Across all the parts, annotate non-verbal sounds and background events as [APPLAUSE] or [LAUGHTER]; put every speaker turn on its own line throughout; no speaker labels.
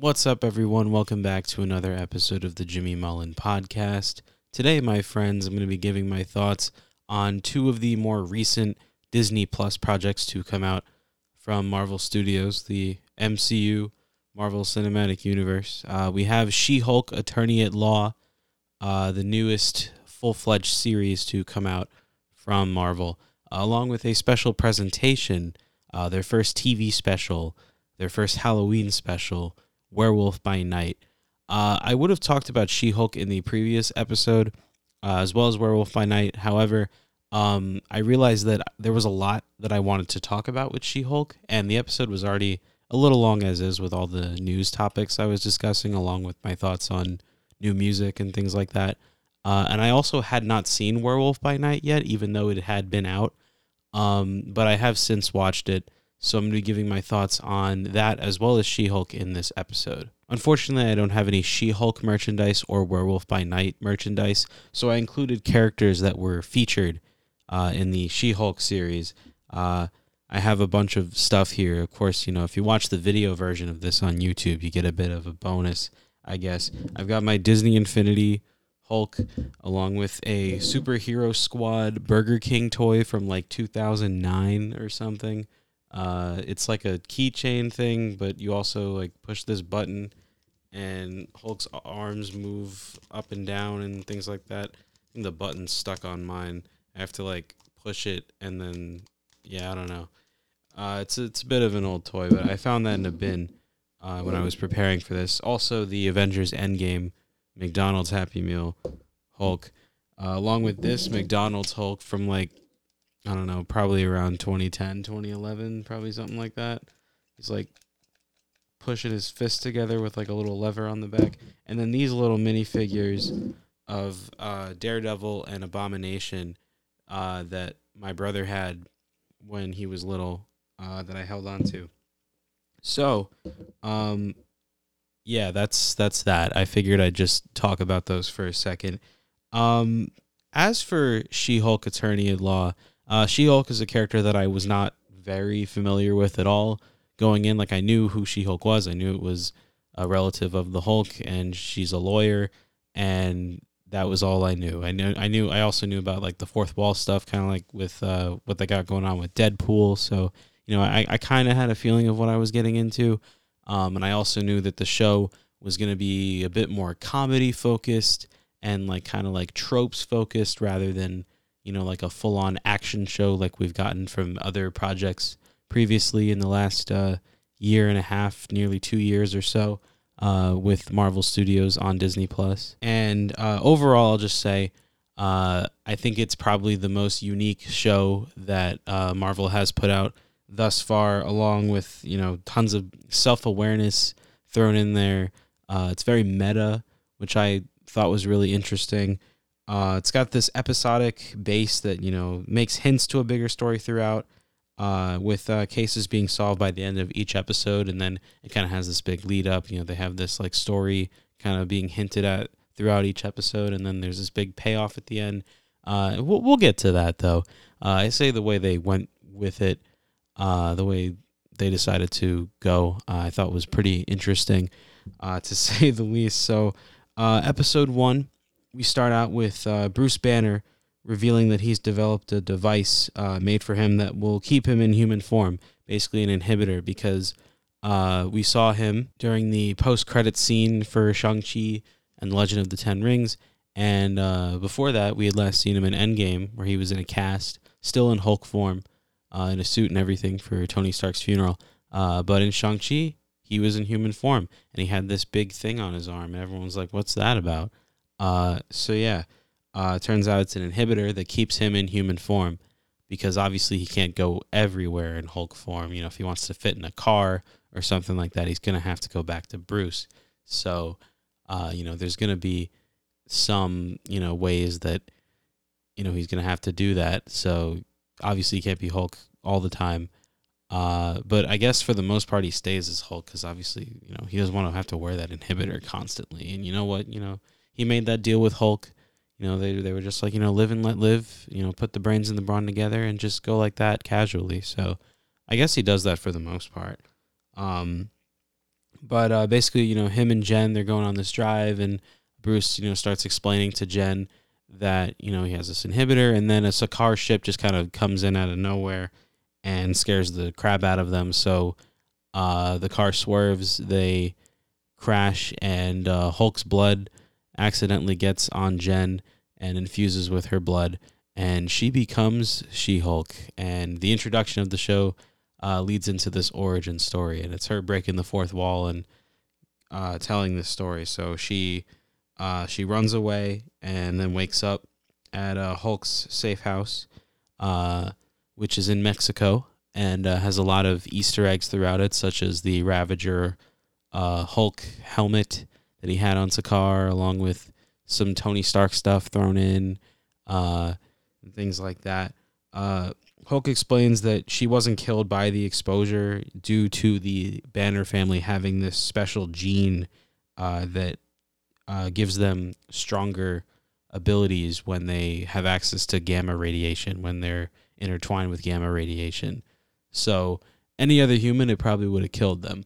What's up, everyone? Welcome back to another episode of the Jimmy Mullen Podcast. Today, my friends, I'm going to be giving my thoughts on two of the more recent Disney Plus projects to come out from Marvel Studios, the MCU, Marvel Cinematic Universe. Uh, we have She Hulk Attorney at Law, uh, the newest full fledged series to come out from Marvel, along with a special presentation, uh, their first TV special, their first Halloween special, Werewolf by Night. Uh, I would have talked about She Hulk in the previous episode, uh, as well as Werewolf by Night. However, um, I realized that there was a lot that I wanted to talk about with She Hulk, and the episode was already a little long as is with all the news topics I was discussing, along with my thoughts on new music and things like that. Uh, and I also had not seen Werewolf by Night yet, even though it had been out. Um, but I have since watched it, so I'm going to be giving my thoughts on that as well as She Hulk in this episode. Unfortunately, I don't have any She Hulk merchandise or Werewolf by Night merchandise, so I included characters that were featured uh, in the She Hulk series. Uh, I have a bunch of stuff here. Of course, you know, if you watch the video version of this on YouTube, you get a bit of a bonus, I guess. I've got my Disney Infinity Hulk along with a Superhero Squad Burger King toy from like 2009 or something. Uh, it's like a keychain thing, but you also like push this button and Hulk's arms move up and down and things like that. I think the button's stuck on mine. I have to like push it and then yeah, I don't know. Uh, it's it's a bit of an old toy, but I found that in a bin uh, when I was preparing for this. Also, the Avengers Endgame McDonald's Happy Meal Hulk, uh, along with this McDonald's Hulk from like I don't know, probably around 2010, 2011, probably something like that. He's like pushing his fist together with like a little lever on the back, and then these little minifigures of uh, Daredevil and Abomination uh, that my brother had when he was little uh, that I held on to. So, um, yeah, that's that's that. I figured I'd just talk about those for a second. Um, as for She-Hulk Attorney at Law, uh, She-Hulk is a character that I was not very familiar with at all going in. Like I knew who She-Hulk was. I knew it was a relative of the Hulk, and she's a lawyer, and that was all I knew. I knew. I knew. I also knew about like the fourth wall stuff, kind of like with uh, what they got going on with Deadpool. So you know, I, I kind of had a feeling of what I was getting into, um, and I also knew that the show was going to be a bit more comedy focused and like kind of like tropes focused rather than you know like a full on action show like we've gotten from other projects previously in the last uh, year and a half, nearly two years or so. Uh, with Marvel Studios on Disney Plus. And uh, overall, I'll just say uh, I think it's probably the most unique show that uh, Marvel has put out thus far, along with you know tons of self awareness thrown in there. Uh, it's very meta, which I thought was really interesting. Uh, it's got this episodic base that you know makes hints to a bigger story throughout, uh, with uh, cases being solved by the end of each episode, and then it kind of has this big lead up. You know, they have this like story kind of being hinted at throughout each episode, and then there's this big payoff at the end. Uh, we'll, we'll get to that though. Uh, I say the way they went with it, uh, the way they decided to go, I thought was pretty interesting, to [LAUGHS] say the least. So, episode one we start out with uh, Bruce Banner revealing that he's developed a device uh, made for him that will keep him in human form, basically an inhibitor, because uh, we saw him during the post credit scene for Shang-Chi and Legend of the Ten Rings. And uh, before that, we had last seen him in Endgame, where he was in a cast, still in Hulk form, uh, in a suit and everything for Tony Stark's funeral. Uh, but in Shang-Chi, he was in human form, and he had this big thing on his arm, and everyone's like, "What's that about?" Uh, so yeah, uh, turns out it's an inhibitor that keeps him in human form because obviously he can't go everywhere in Hulk form. You know, if he wants to fit in a car or something like that, he's gonna have to go back to Bruce. So, uh, you know, there's gonna be some you know ways that you know he's gonna have to do that. So obviously he can't be Hulk all the time. Uh, but I guess for the most part he stays as Hulk because obviously you know he doesn't want to have to wear that inhibitor constantly. And you know what, you know he made that deal with Hulk. You know, they they were just like, you know, live and let live, you know, put the brains and the brawn together and just go like that casually. So I guess he does that for the most part. Um But uh, basically, you know, him and Jen they're going on this drive, and Bruce, you know, starts explaining to Jen that you know he has this inhibitor, and then a Sakaar ship just kind of comes in out of nowhere and scares the crap out of them. So uh, the car swerves, they crash, and uh, Hulk's blood accidentally gets on Jen and infuses with her blood, and she becomes She Hulk. And the introduction of the show uh, leads into this origin story, and it's her breaking the fourth wall and uh, telling this story. So she uh, she runs away and then wakes up at uh, Hulk's safe house, uh, which is in Mexico, and uh, has a lot of Easter eggs throughout it, such as the Ravager Hulk helmet that he had on Sakaar, along with some Tony Stark stuff thrown in, uh, and things like that. Uh, Hulk explains that she wasn't killed by the exposure due to the Banner family having this special gene uh, that uh, gives them stronger abilities when they have access to gamma radiation, when they're intertwined with gamma radiation. So, any other human, it probably would have killed them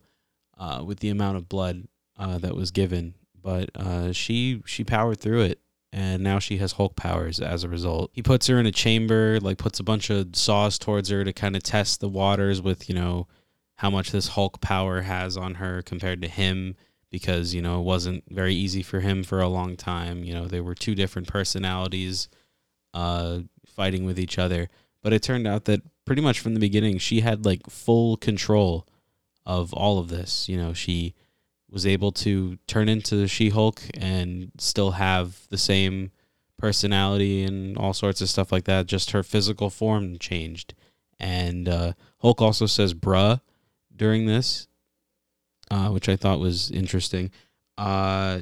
uh, with the amount of blood uh, that was given. But uh, she she powered through it, and now she has Hulk powers as a result. He puts her in a chamber, like puts a bunch of saws towards her to kind of test the waters with you know how much this Hulk power has on her compared to him because you know it wasn't very easy for him for a long time. You know, they were two different personalities uh, fighting with each other. But it turned out that pretty much from the beginning, she had like full control of all of this. You know, she was able to turn into the She Hulk and still have the same personality and all sorts of stuff like that. Just her physical form changed. And uh, Hulk also says bruh during this, uh, which I thought was interesting. Uh,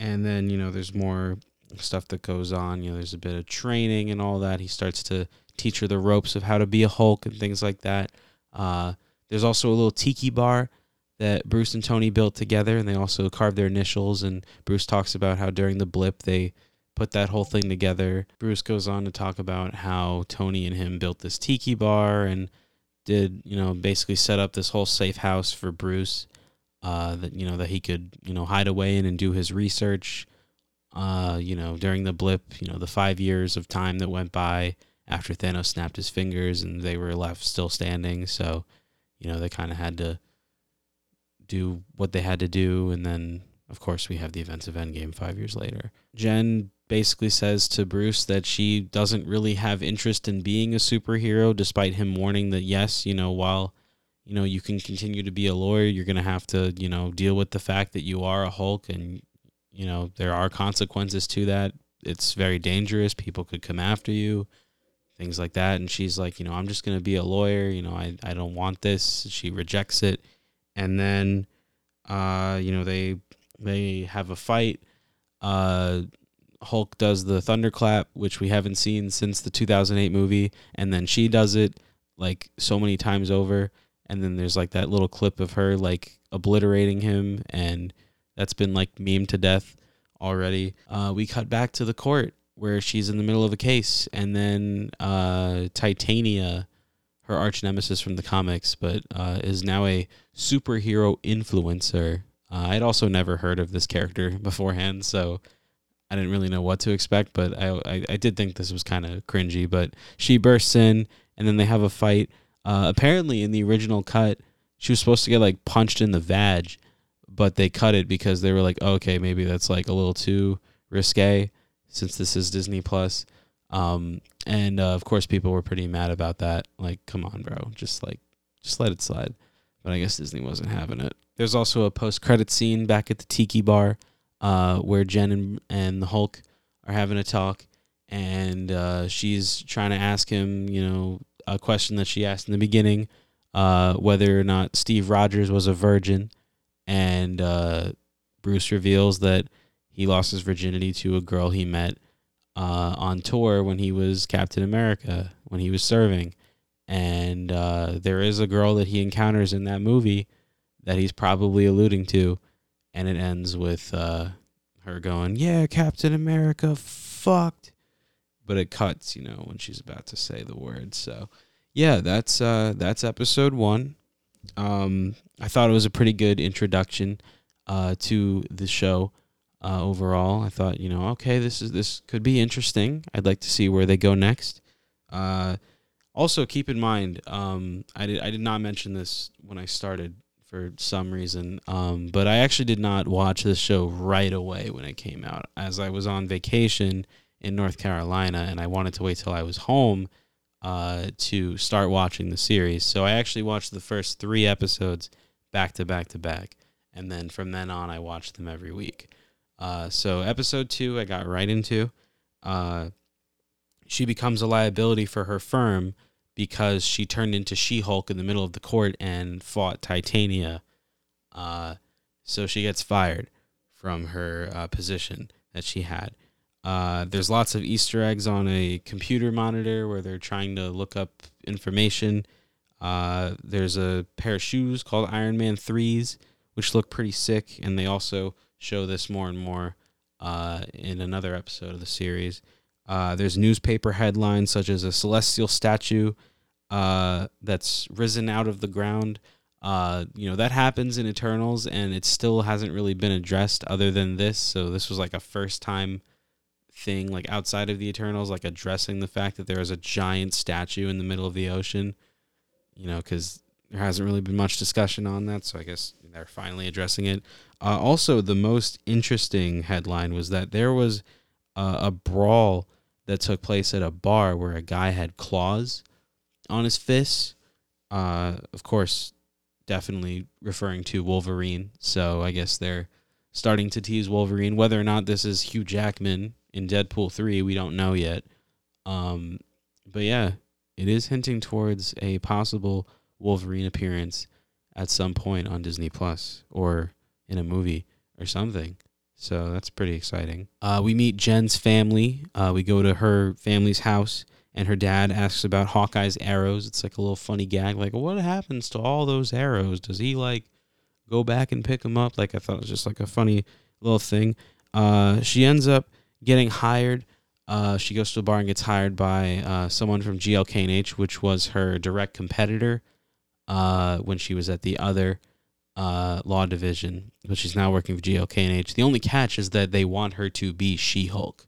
and then you know, there's more stuff that goes on. You know, there's a bit of training and all that. He starts to teach her the ropes of how to be a Hulk and things like that. Uh, there's also a little tiki bar that Bruce and Tony built together, and they also carved their initials. And Bruce talks about how during the blip they put that whole thing together. Bruce goes on to talk about how Tony and him built this tiki bar and did, you know, basically set up this whole safe house for Bruce uh, that you know that he could you know hide away in and do his research. Uh, you know, during the blip, you know, the five years of time that went by after Thanos snapped his fingers and they were left still standing. So, you know, they kind of had to do what they had to do. And then, of course, we have the events of Endgame five years later. Jen basically says to Bruce that she doesn't really have interest in being a superhero, despite him warning that, yes, you know, while you know you can continue to be a lawyer you're going to have to you know deal with the fact that you are a hulk and you know there are consequences to that. It's very dangerous. People could come after you things like that. And she's like you know i'm just going to be a lawyer. You know I, I don't want this. She rejects it and then uh you know they they have a fight. Uh hulk does the thunderclap which we haven't seen since the 2008 movie and then she does it like so many times over. And then there's like that little clip of her like obliterating him and that's been like meme to death already. Uh, we cut back to the court where she's in the middle of a case and then uh, titania her arch nemesis from the comics but uh, is now a superhero influencer uh, i'd also never heard of this character [LAUGHS] beforehand so i didn't really know what to expect but i, I, I did think this was kind of cringy but she bursts in and then they have a fight uh, apparently, in the original cut, she was supposed to get like punched in the vag, but they cut it because they were like, oh, okay, maybe that's like a little too risque since this is Disney Plus. Um, and uh, of course, people were pretty mad about that. Like, come on, bro, just like, just let it slide. But I guess Disney wasn't having it. There's also a post-credit scene back at the Tiki Bar, uh, where Jen and, and the Hulk are having a talk, and uh, she's trying to ask him, you know, a question that she asked in the beginning, uh, whether or not Steve Rogers was a virgin, and uh, Bruce reveals that he lost his virginity to a girl he met uh, on tour when he was Captain America, when he was serving, and uh, there is a girl that he encounters in that movie that he's probably alluding to, and it ends with uh, her going, "Yeah, Captain America fucked." but it cuts, you know, when she's about to say the word. So, yeah, that's uh that's episode 1. Um, I thought it was a pretty good introduction uh, to the show. Uh, overall, I thought, you know, okay, this is this could be interesting. I'd like to see where they go next. Uh, also, keep in mind, um, I did I did not mention this when I started for some reason, um, but I actually did not watch this show right away when it came out, as I was on vacation in North Carolina, and I wanted to wait till I was home uh, to start watching the series. So I actually watched the first three episodes back to back to back, and then from then on, I watched them every week. Uh, so episode two, I got right into. Uh, she becomes a liability for her firm because she turned into She Hulk in the middle of the court and fought Titania. Uh, so she gets fired from her uh, position that she had. Uh, there's lots of Easter eggs on a computer monitor where they're trying to look up information. Uh, there's a pair of shoes called Iron Man 3s, which look pretty sick, and they also show this more and more uh, in another episode of the series. Uh, there's newspaper headlines such as a celestial statue uh, that's risen out of the ground. Uh, you know that happens in Eternals, and it still hasn't really been addressed other than this. So this was like a first time thing like outside of the Eternals, like addressing the fact that there is a giant statue in the middle of the ocean. You know, because there hasn't really been much discussion on that, so I guess they're finally addressing it. Uh, also, the most interesting headline was that there was uh, a brawl that took place at a bar where a guy had claws on his fists. Uh, of course, definitely referring to Wolverine. So I guess they're starting to tease Wolverine. Whether or not this is Hugh Jackman in Deadpool 3, we don't know yet. Um, but yeah, it is hinting towards a possible Wolverine appearance at some point on Disney Plus or in a movie or something. So that's pretty exciting. Uh, we meet Jen's family. Uh, we go to her family's house, and her dad asks about Hawkeye's arrows. It's like a little funny gag, like, what happens to all those arrows? Does he like go back and pick them up? Like, I thought it was just like a funny little thing. Uh, she ends up getting hired. Uh, she goes to a bar and gets hired by uh, someone from GLK&H, which was her direct competitor uh, when she was at the other uh, law division, but she's now working for GLK&H. The only catch is that they want her to be She-Hulk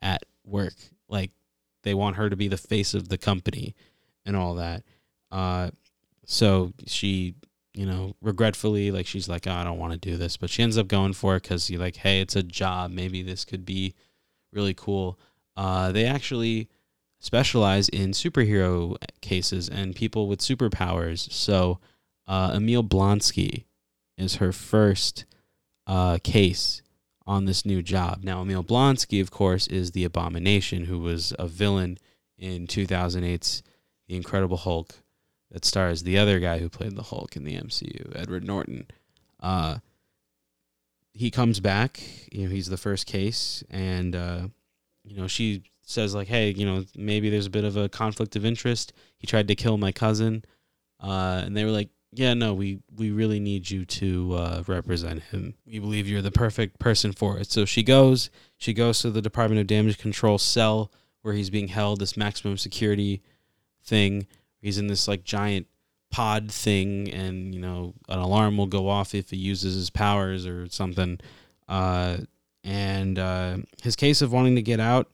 at work. Like they want her to be the face of the company and all that. Uh, so she, you know, regretfully, like she's like, oh, I don't want to do this, but she ends up going for it because you're like, hey, it's a job. Maybe this could be really cool. Uh, they actually specialize in superhero cases and people with superpowers. So uh, Emil Blonsky is her first uh, case on this new job. Now, Emil Blonsky, of course, is the Abomination, who was a villain in 2008's The Incredible Hulk, that stars the other guy who played the Hulk in the MCU, Edward Norton. Uh, he comes back. You know, he's the first case, and uh, you know she says like, "Hey, you know, maybe there's a bit of a conflict of interest. He tried to kill my cousin," uh, and they were like, "Yeah, no, we we really need you to uh, represent him. We believe you're the perfect person for it." So she goes. She goes to the Department of Damage Control cell where he's being held, this maximum security thing. He's in this like giant pod thing, and you know, an alarm will go off if he uses his powers or something. Uh, and uh, his case of wanting to get out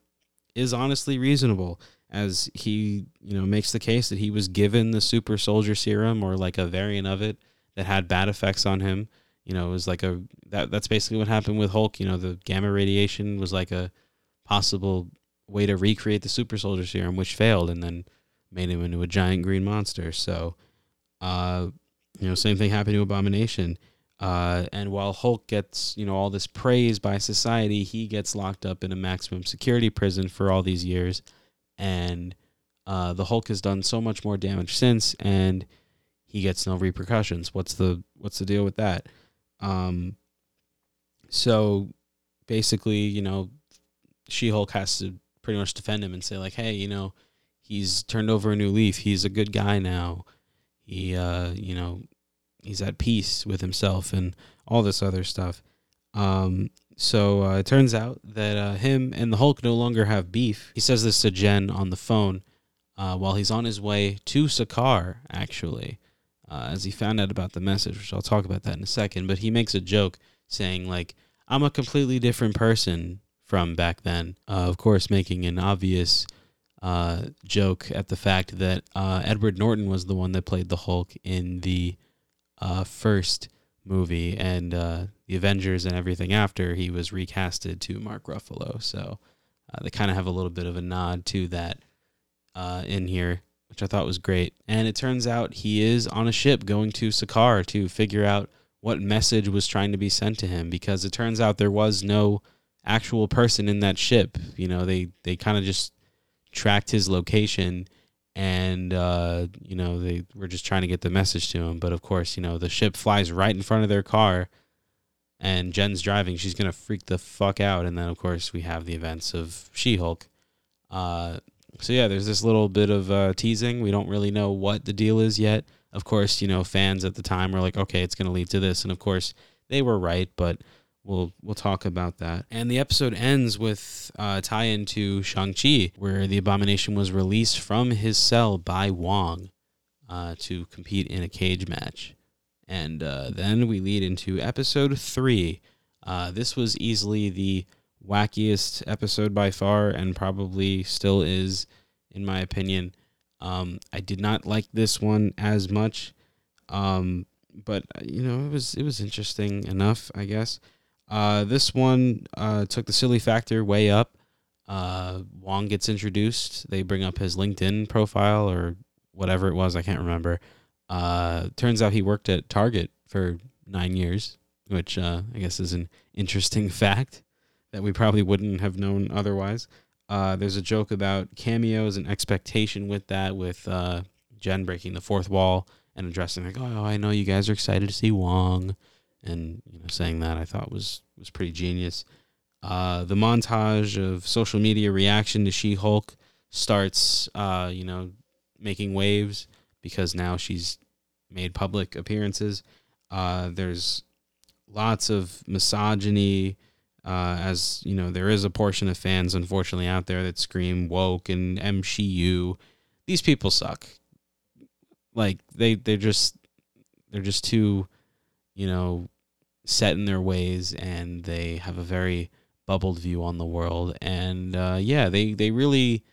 is honestly reasonable as he you know makes the case that he was given the super soldier serum or like a variant of it that had bad effects on him. You know it was like a that that's basically what happened with hulk. You know the gamma radiation was like a possible way to recreate the super soldier serum which failed and then made him into a giant green monster. So uh you know same thing happened to abomination uh, and while Hulk gets, you know, all this praise by society, he gets locked up in a maximum security prison for all these years. And uh, the Hulk has done so much more damage since, and he gets no repercussions. What's the what's the deal with that? Um, so basically, you know, She Hulk has to pretty much defend him and say like, hey, you know, he's turned over a new leaf. He's a good guy now. He, uh, you know, he's at peace with himself and all this other stuff. Um, so uh, it turns out that uh, him and the Hulk no longer have beef. He says this to Jen on the phone uh, while he's on his way to Sakaar, actually. uh, as he found out about the message, which I'll talk about that in a second. But he makes a joke saying, like, I'm a completely different person from back then. Uh, of course, making an obvious uh, joke at the fact that Edward Norton was the one that played the Hulk in the uh, first movie and uh, the Avengers and everything after. He was recasted to Mark Ruffalo. So uh, they kind of have a little bit of a nod to that in here which I thought was great. And it turns out he is on a ship going to Sakaar to figure out what message was trying to be sent to him because it turns out there was no actual person in that ship. You know, they they kind of just tracked his location and uh, you know, they were just trying to get the message to him, but of course, you know, the ship flies right in front of their car and Jen's driving, she's to freak the fuck out and then of course we have the events of She-Hulk. Uh so yeah, there's this little bit of uh, teasing. We don't really know what the deal is yet. Of course, you know, fans at the time were like, okay, it's to lead to this, and of course, they were right. But we'll we'll talk about that. And the episode ends with uh, tie into Shang Chi, where the Abomination was released from his cell by Wong uh, to compete in a cage match. And uh, then we lead into episode three. Uh, this was easily the wackiest episode by far, and probably still is, in my opinion. Um, I did not like this one as much, um, but uh, you know it was it was interesting enough, I guess. Uh, this one uh, took the silly factor way up. Uh, Wong gets introduced. They bring up his LinkedIn profile or whatever it was. I can't remember. Uh, turns out he worked at Target for nine years, which uh, I guess is an interesting [LAUGHS] fact that we probably wouldn't have known otherwise. Uh, there's a joke about cameos and expectation with that, with uh, Jen breaking the fourth wall and addressing like, "Oh, I know you guys are excited to see Wong," and you know, saying that I thought was was pretty genius. Uh, the montage of social media reaction to She-Hulk starts, uh, you know, making waves because now she's made public appearances. Uh, there's lots of misogyny uh, as you know, there is a portion of fans, unfortunately, out there that scream woke and MCU. These people suck. Like they, they're just, they're just too, you know, set in their ways, and they have a very bubbled view on the world. And uh, yeah, they, they really,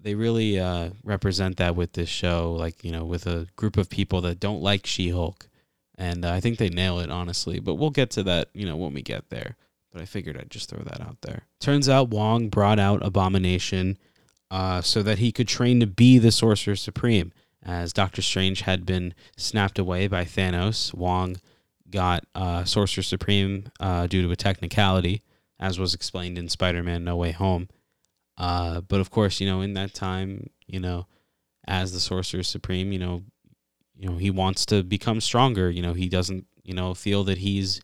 they really uh, represent that with this show. Like you know, with a group of people that don't like She-Hulk, and uh, I think they nail it honestly. But we'll get to that, you know, when we get there but I figured I'd just throw that out there. Turns out Wong brought out Abomination uh, so that he could train to be the Sorcerer Supreme. As Doctor Strange had been snapped away by Thanos, Wong got uh, Sorcerer Supreme uh, due to a technicality, as was explained in Spider Man No Way Home. Uh, but of course, you know, in that time, you know, as the Sorcerer Supreme, you know, you know, he wants to become stronger. You know, he doesn't, you know, feel that he's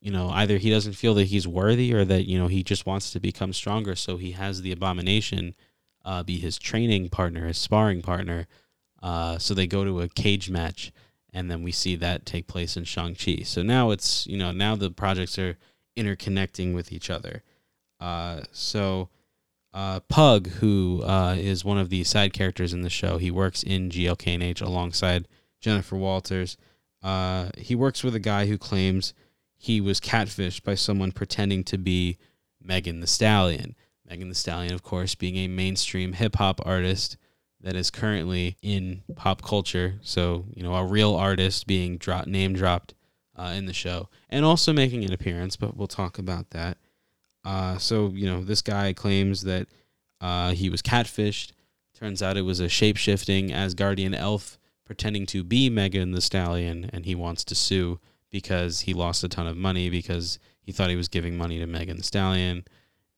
you know, either he doesn't feel that he's worthy or that, you know, he just wants to become stronger. So he has the abomination uh, be his training partner, his sparring partner. Uh, so they go to a cage match, and then we see that take place in Shang-Chi. So now it's, you know, now the projects are interconnecting with each other. Uh, so uh, Pug, who uh, is one of the side characters in the show, he works in GLK&H alongside Jennifer Walters. Uh, he works with a guy who claims – he was catfished by someone pretending to be Megan Thee Stallion. Megan Thee Stallion, of course, being a mainstream hip hop artist that is currently in pop culture. So, you know, a real artist being drop, name dropped uh, in the show and also making an appearance, but we'll talk about that. Uh, so, you know, this guy claims that uh, he was catfished. Turns out it was a shape shifting Asgardian elf pretending to be Megan Thee Stallion, and he wants to sue because he lost a ton of money because he thought he was giving money to Megan Thee Stallion.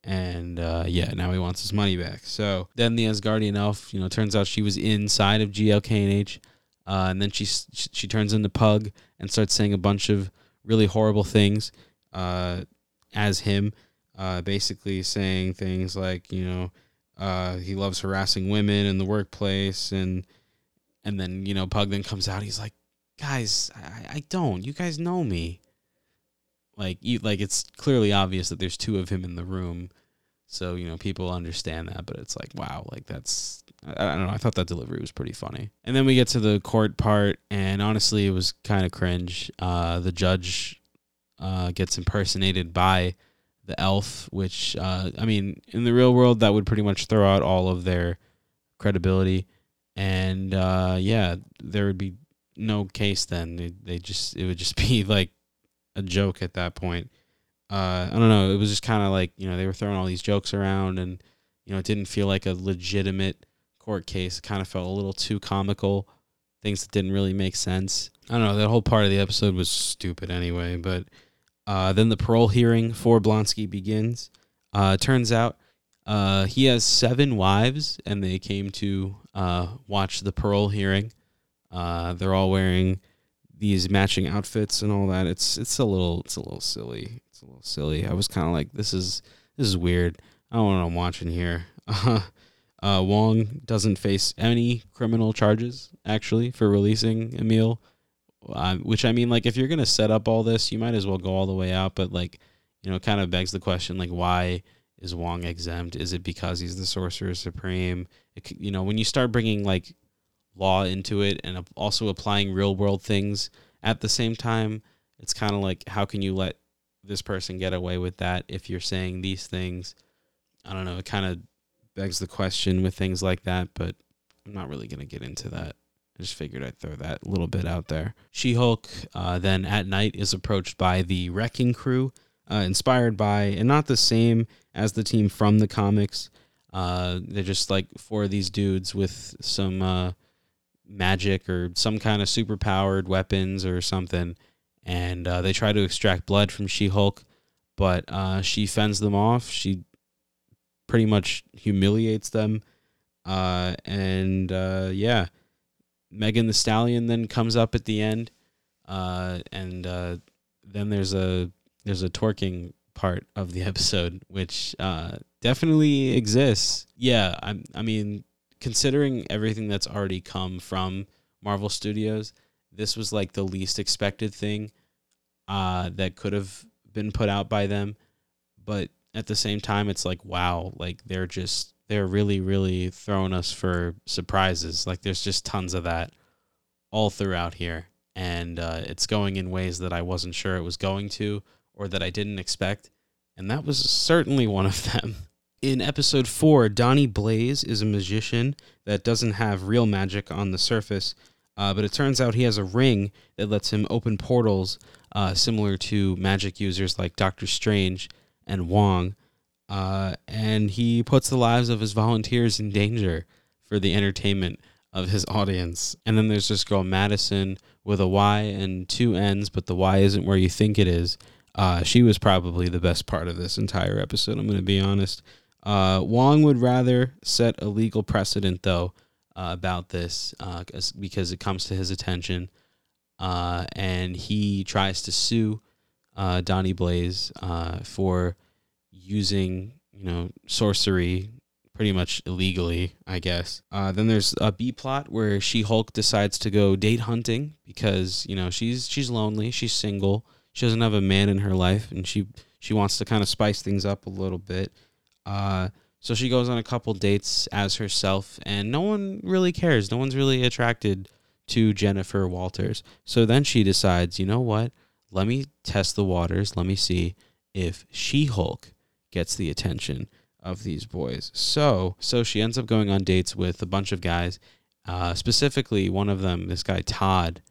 And uh, yeah, now he wants his money back. So then the Asgardian elf, you know, turns out she was inside of GLK&H. Uh, and then she she turns into Pug and starts saying a bunch of really horrible things uh, as him, uh, basically saying things like you know uh, he loves harassing women in the workplace and and then you know Pug then comes out he's like guys, I, I don't. You guys know me. Like you, like it's clearly obvious that there's two of him in the room, So you know people understand that, but it's like wow, like that's I, I don't know. I thought that delivery was pretty funny. And then we get to the court part, and honestly, it was kind of cringe. Uh, the judge uh, gets impersonated by the elf, which uh, I mean, in the real world, that would pretty much throw out all of their credibility. And uh, yeah, there would be no case then. They, they just it would just [LAUGHS] be like a joke at that point. Uh, I don't know. It was just kind of like you know they were throwing all these jokes around, and you know it didn't feel like a legitimate court case. It kind of felt a little too comical. Things that didn't really make sense. I don't know. That whole part of the episode was stupid anyway. But uh, then the parole hearing for Blonsky begins. Uh, turns out uh, he has seven wives, and they came to uh, watch the parole hearing. Uh, they're all wearing these matching outfits and all that. It's it's a little it's a little silly. It's a little silly. I was kind of like, this is this is weird. I don't know what I'm watching here. [LAUGHS] Uh, Wong doesn't face any criminal charges actually for releasing Emil. Uh, which I mean, like, if you're gonna set up all this, you might as well go all the way out. But like, you know, it kind of begs the question, like, why is Wong exempt? Is it because he's the sorcerer supreme? It, you know, when you start bringing like law into it and also applying real world things at the same time, it's kind of like, how can you let this person get away with that if you're saying these things? I don't know. It kind of begs the question with things like that, but I'm not really going to get into that. I just figured I'd throw that little bit out there. She Hulk uh, then at night is approached by the Wrecking Crew, uh, inspired by, and not the same as the team from the comics. Uh, they're just like four of these dudes with some uh, magic or some kind of super powered weapons or something. And uh, they try to extract blood from She Hulk, but uh, she fends them off. She pretty much humiliates them. Uh, and uh, yeah, Megan Thee Stallion then comes up at the end, uh, and uh, then there's a there's a twerking part of the [LAUGHS] episode, which uh, definitely exists. Yeah, I I mean, considering everything that's already come from Marvel Studios, this was like the least expected thing uh, that could have been put out by them. But at the same time, it's like, wow, like they're just, they're really, really throwing us for surprises. Like there's just tons of that all throughout here. And uh, it's going in ways that I wasn't sure it was going to or that I didn't expect. And that was certainly one of them. [LAUGHS] In episode four, Donnie Blaze is a magician that doesn't have real magic on the surface, uh, but it turns out he has a ring that lets him open portals uh, similar to magic users like Doctor Strange and Wong. Uh, and he puts the lives of his volunteers in danger for the entertainment of his audience. And then there's this girl, Madison, with a Y and two N's, but the Y isn't where you think it is. Uh, she was probably the best part of this entire episode, I'm going to be honest. Uh, Wong would rather set a legal precedent, though, uh, about this uh, because it comes to his attention. Uh, and he tries to sue uh, Donnie Blaze uh, for using, you know, sorcery pretty much illegally, I guess. Then there's a B plot where She Hulk decides to go date hunting because you know she's she's lonely, she's single, she doesn't have a man in her life, and she she wants to kind of spice things up a little bit. Uh, so she goes on a couple dates as herself, and no one really cares. No one's really attracted to Jennifer Walters. So then she decides, you know what? Let me test the waters. Let me see if She Hulk gets the attention of these boys. So, so she ends up going on dates with a bunch of guys. Uh, specifically, one of them, this guy Todd.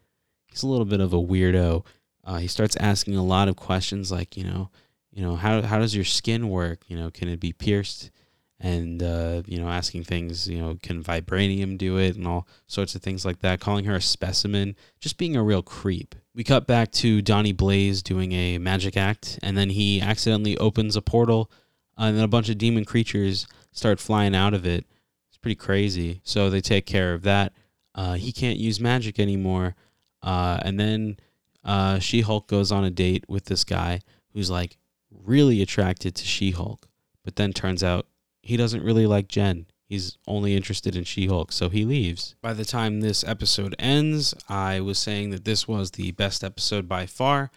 He's a little bit of a weirdo. Uh, he starts asking a lot of questions, like you know, you know, how how does your skin work? You know, can it be pierced? And uh, you know, asking things, you know, can vibranium do it, and all sorts of things like that. Calling her a specimen, just being a real creep. We cut back to Donnie Blaze doing a magic act, and then he accidentally opens a portal uh, and then a bunch of demon creatures start flying out of it. It's pretty crazy. So they take care of that. Uh, he can't use magic anymore. Uh, and then uh, She Hulk goes on a date with this guy who's like really attracted to She Hulk, but then turns out he doesn't really like Jen. He's only interested in She Hulk, so he leaves. By the time this episode ends, I was saying that this was the best episode by far.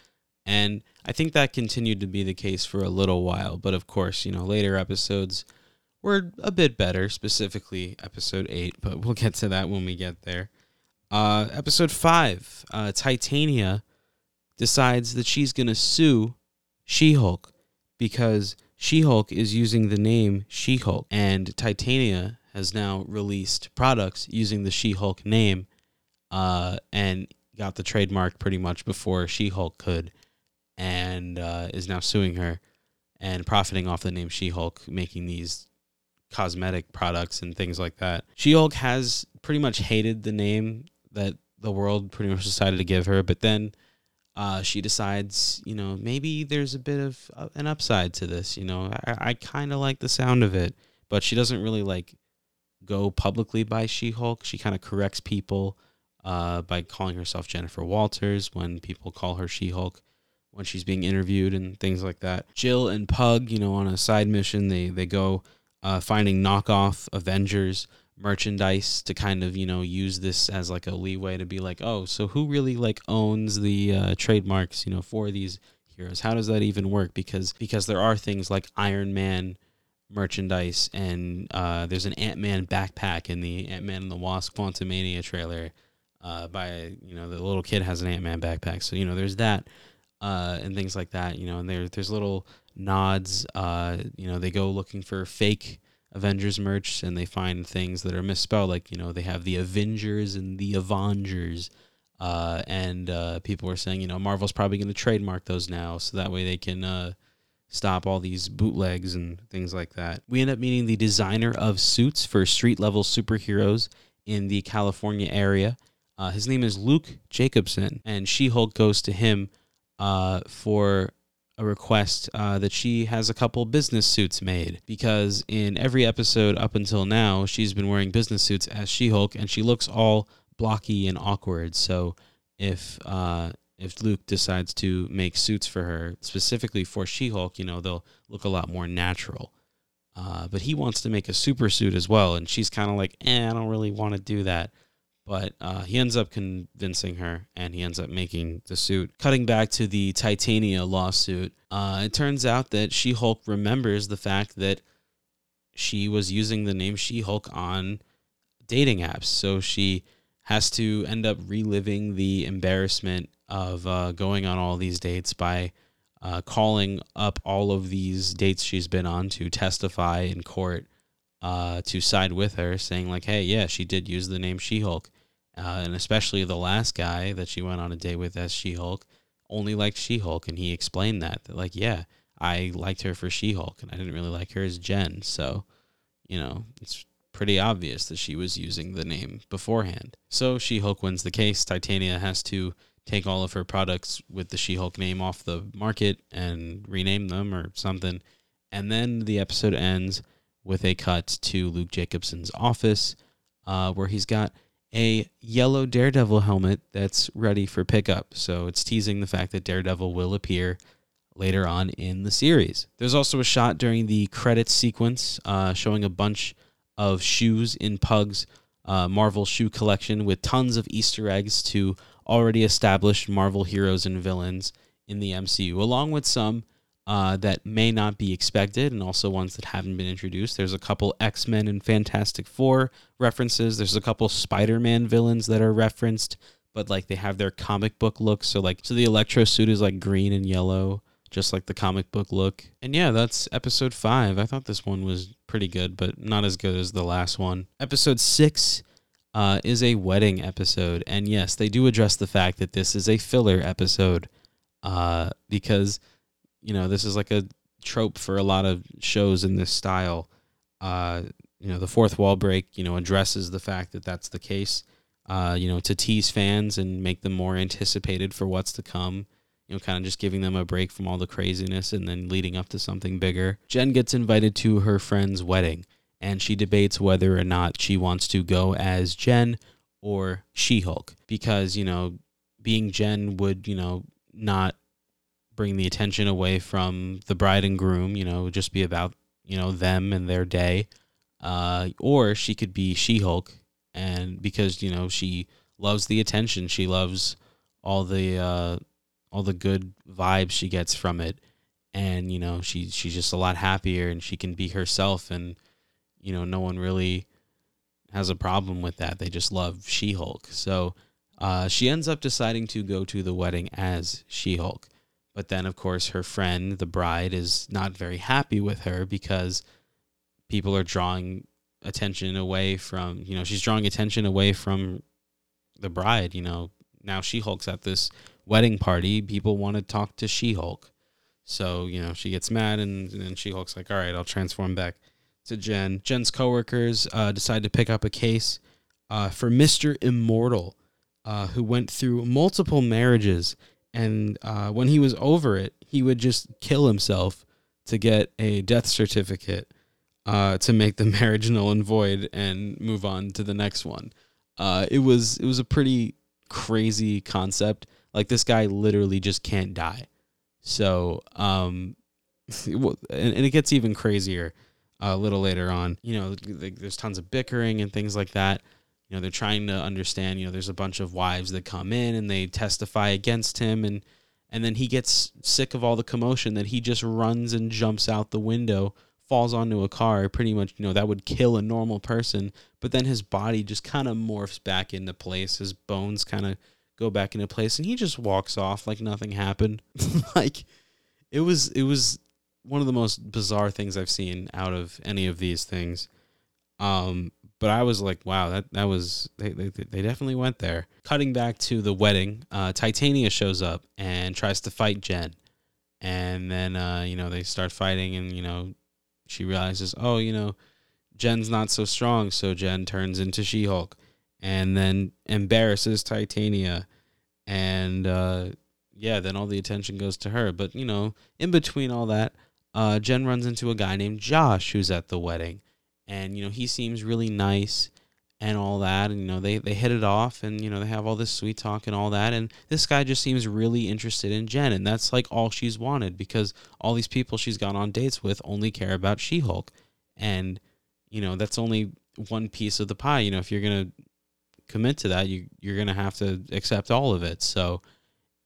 And I think that continued to be the case for a little while. But of course, you know, later episodes were a bit better, specifically episode 8, but we'll get to that when we get there. Uh, episode 5, uh, Titania decides that she's going to sue She Hulk because She Hulk is using the name She Hulk, and Titania has now released products using the She Hulk name uh, and got the trademark pretty much before She Hulk could, and uh, is now suing her and profiting off the name She Hulk, making these cosmetic products and things like that. She Hulk has pretty much hated the name that the world pretty much decided to give her, but then uh, she decides, you know, maybe there's a bit of uh, an upside to this. You know, I, I kind of like the sound of it, but she doesn't really like go publicly by She Hulk. She kind of corrects people uh, by calling herself Jennifer Walters when people call her She Hulk when she's being interviewed and things like that. Jill and Pug, you know, on a side mission, they they go uh, finding knockoff Avengers merchandise to kind of you know use this as like a leeway to be like oh so who really like owns the uh, trademarks you know for these heroes how does that even work because because there are things like iron man merchandise and uh, there's an ant-man backpack in the ant-man and the wasp quantumania trailer uh, by you know the little kid has an ant-man backpack so you know there's that uh, and things like that you know and there, there's little nods. Uh, you know, they go looking for fake Avengers merch and they find things that are misspelled. Like, you know, they have the Avengers and the Avengers. Uh, and uh, people were saying, you know, Marvel's probably going to trademark those now, so that way they can uh, stop all these bootlegs and things like that. We end up meeting the designer of suits for street level superheroes in the California area. Uh, his name is Luke Jacobson, and She Hulk goes to him uh, for a request uh, that she has a couple business suits made because in every episode up until now, she's been wearing business suits as She Hulk, and she looks all blocky and awkward. So if uh, if Luke decides to make suits for her specifically for She Hulk, you know they'll look a lot more natural. Uh, but he wants to make a super suit as well, and she's kind of like, eh, I don't really want to do that. But uh, he ends up convincing her and he ends up making the suit. Cutting back to the Titania lawsuit, uh, it turns out that She Hulk remembers the fact that she was using the name She Hulk on dating apps. So she has to end up reliving the embarrassment of uh, going on all these dates by uh, calling up all of these dates she's been on to testify in court uh, to side with her, saying like, "Hey, yeah, she did use the name She Hulk." uh, and especially the last guy that she went on a date with as She Hulk only liked She Hulk, and he explained that that like yeah, I liked her for She Hulk, and I didn't really like her as Jen. So, you know, it's pretty obvious that she was using the name beforehand. So She Hulk wins the case. Titania has to take all of her products with the She Hulk name off the market and rename them or something. And then the episode ends with a cut to Luke Jacobson's office, uh, where he's got a yellow Daredevil helmet that's ready for pickup. So it's teasing the fact that Daredevil will appear later on in the series. There's also a shot during the credits sequence uh, showing a bunch of shoes in Pug's uh, Marvel shoe collection with tons of Easter eggs to already established Marvel heroes and villains in the MCU, along with some uh, that may not be expected, and also ones that haven't been introduced. There's a couple X Men and Fantastic Four references. There's a couple Spider Man villains that are referenced, but like they have their comic book look. So like, so the Electro suit is like green and yellow, just like the comic book look. And yeah, that's episode five. I thought this one was pretty good, but not as good as the last one. Episode six. Uh, is a wedding episode, and yes, they do address the fact that this is a filler episode, uh, because you know, this is like a trope for a lot of shows in this style. Uh, you know, the fourth wall break, you know, addresses the fact that that's the case. Uh, you know, to tease fans and make them more anticipated for what's to come. You know, kind of just giving them a break from all the craziness and then leading up to something bigger. Jen gets invited to her friend's wedding and she debates whether or not she wants to go as Jen or She Hulk because, you know, being Jen would, you know, not bring the attention away from the bride and groom, you know, just be about, you know, them and their day. Uh, or she could be She Hulk, and because, you know, she loves the attention, she loves all the, uh, all the good vibes she gets from it. And you know she she's just a lot happier and she can be herself and you know no one really has a problem with that. They just love she-hulk. So uh, she ends up deciding to go to the wedding as she-hulk but then of course her friend the bride is not very happy with her because people are drawing attention away from you know she's drawing attention away from the bride you know now she-hulk's at this wedding party people want to talk to she-hulk so, you know, she gets mad and then She Hulk's like, all right, I'll transform back to Jen. Jen's coworkers uh, decide to pick up a case uh, for Mr. Immortal, uh, who went through multiple marriages. And uh, when he was over it, he would just kill himself to get a death certificate uh, to make the [LAUGHS] marriage null and void and move on to the next one. Uh, it was it was a pretty crazy concept. Like this guy literally just can't die. So, um, [LAUGHS] and, it gets even crazier uh, a little later on. You know, there's tons of bickering and things like that. You know, they're trying to understand. You know, there's a bunch of wives that come in and they testify against him, and and then he gets sick of all the commotion that he just runs and jumps out the window, falls onto a car. Pretty much, you know, that would kill a normal person. But then his body just kind of morphs back into place. His bones kind of go back into place and he just walks off like nothing happened [LAUGHS] like it was it was one of the most bizarre things i've seen out of any of these things um but i was like wow that that was they they, they definitely went there. Cutting back to the wedding uh titania shows up and tries to fight jen. And then uh you know they start fighting and you know she realizes oh you know jen's not so strong. So jen turns into she-hulk and then embarrasses Titania, and uh, yeah, then all the attention goes to her. But you know, in between all that, uh, Jen runs into a guy named Josh who's at the wedding, and you know he seems really nice and all that, and you know they they hit it off, and you know they have all this sweet talk and all that, and this guy just seems really interested in Jen, and that's like all she's wanted because all these people she's gone on dates with only care about She Hulk, and you know that's only one piece of the pie. You know if you're gonna commit to that, you you're gonna have to accept all of it. So,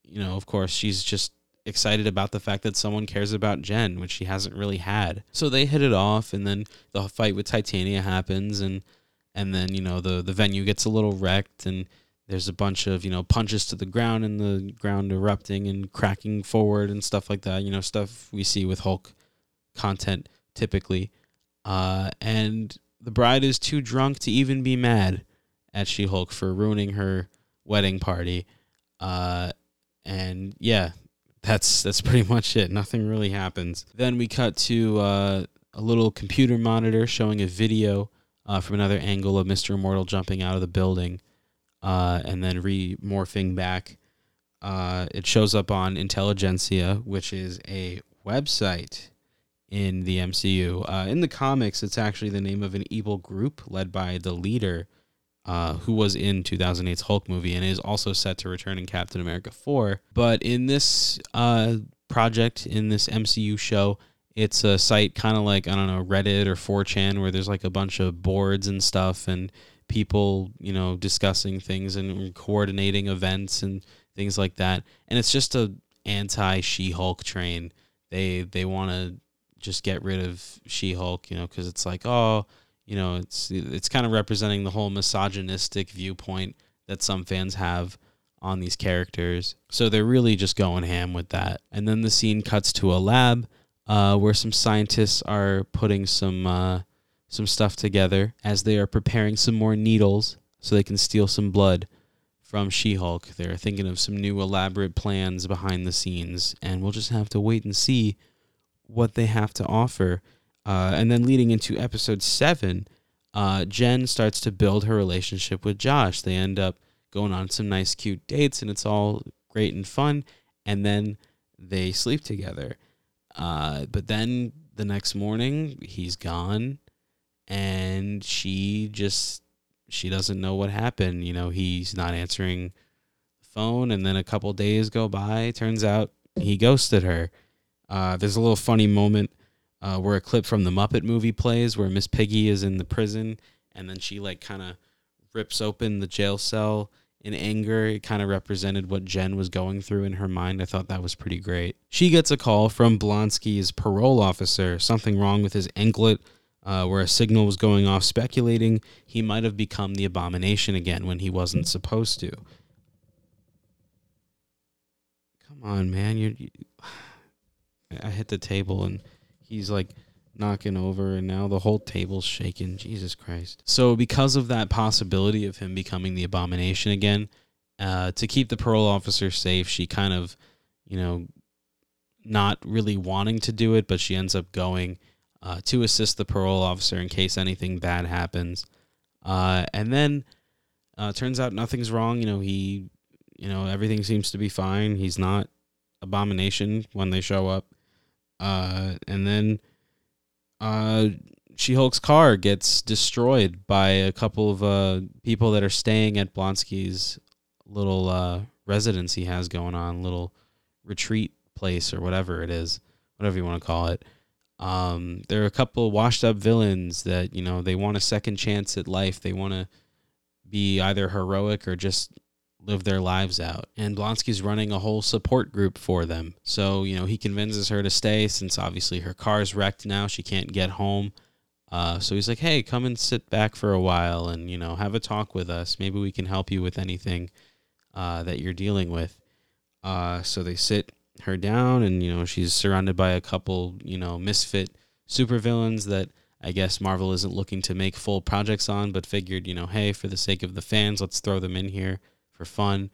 you know, of course, she's just excited about the fact that someone cares about Jen, which she hasn't really had. So they hit it off, and then the fight with Titania happens, and and then you know the the venue gets a little wrecked, and there's a bunch of you know punches to the ground, and the ground erupting and cracking forward and stuff like that. You know, stuff we see with Hulk content typically. Uh, and the bride is too drunk to even be mad at She Hulk for ruining her wedding party. Uh, and yeah, that's that's pretty [LAUGHS] much it. Nothing really happens. Then we cut to uh, a little computer monitor showing a video uh, from another angle of Mister Immortal jumping out of the building, uh, and then remorphing back. Uh, it shows up on Intelligentsia, which is a website in the MCU. Uh, in the comics, it's actually the name of an evil group led by the leader uh, who was in 2008's Hulk movie and is also set to return in Captain America 4. But in this uh, project, in this MCU show, it's a site kind of like, I don't know, Reddit or 4chan where there's like a bunch of boards and stuff and people, you know, discussing things and coordinating events and things like that. And it's just a anti She-Hulk train. They they want to just get rid of She-Hulk, you know, cuz it's like, oh, you know, it's it's kind of representing the whole misogynistic viewpoint that some fans have on these characters. So they're really just going ham with that. And then the scene cuts to a lab uh, where some scientists are putting some uh, some stuff together as they are preparing some more needles so they can steal some blood from She-Hulk. They're thinking of some new elaborate plans behind the scenes, and we'll just have to wait and see what they have to offer. Uh, and then leading into episode seven, uh, Jen starts to build her relationship with Josh. They end up going on some nice, cute dates, and it's all great and fun. And then they sleep together. Uh, but then the next morning, he's gone, and she just she doesn't know what happened. You know, he's not answering the phone, and then a couple days go by. Turns out he ghosted her. Uh, there's a little funny moment uh, where a clip from the Muppet movie plays, where Miss Piggy is in the prison, and then she like kind of rips open the jail cell in anger. It kind of represented what Jen was going through in her mind. I thought that was pretty great. She gets a call from Blonsky's parole officer, something wrong with his anklet, uh, where a signal was going off, speculating he might have become the abomination again when he wasn't supposed to. Come on, man. You're, you [SIGHS] I hit the table and he's like knocking over and now the whole table's shaking. Jesus Christ. So because of that possibility of him becoming the abomination again, uh, to keep the parole officer safe, she kind of, you know, not really wanting to do it, but she ends up going uh, to assist the parole officer in case anything bad happens. Uh, and then uh, turns out nothing's wrong. You know, he, you know, everything seems to be fine. He's not abomination when they show up. Uh, and then uh, She Hulk's car gets destroyed by a couple of uh, people that are staying at Blonsky's little uh, residence he has going on, little retreat place or whatever it is, whatever you want to call it. Um, there are a couple washed up villains that you know they want a second chance at life. They want to be either heroic or just live their lives out. And Blonsky's running a whole support group for them. So, you know, he convinces her to stay since obviously her car's wrecked now. She can't get home. Uh, so he's like, hey, come and sit back for a while and, you know, have a talk with us. Maybe we can help you with anything uh, that you're dealing with. Uh, so they sit her down and, you know, she's surrounded by a couple, you know, misfit supervillains that I guess Marvel isn't looking to make full projects on, but figured, you know, hey, for the sake of the fans, let's throw them in here for fun.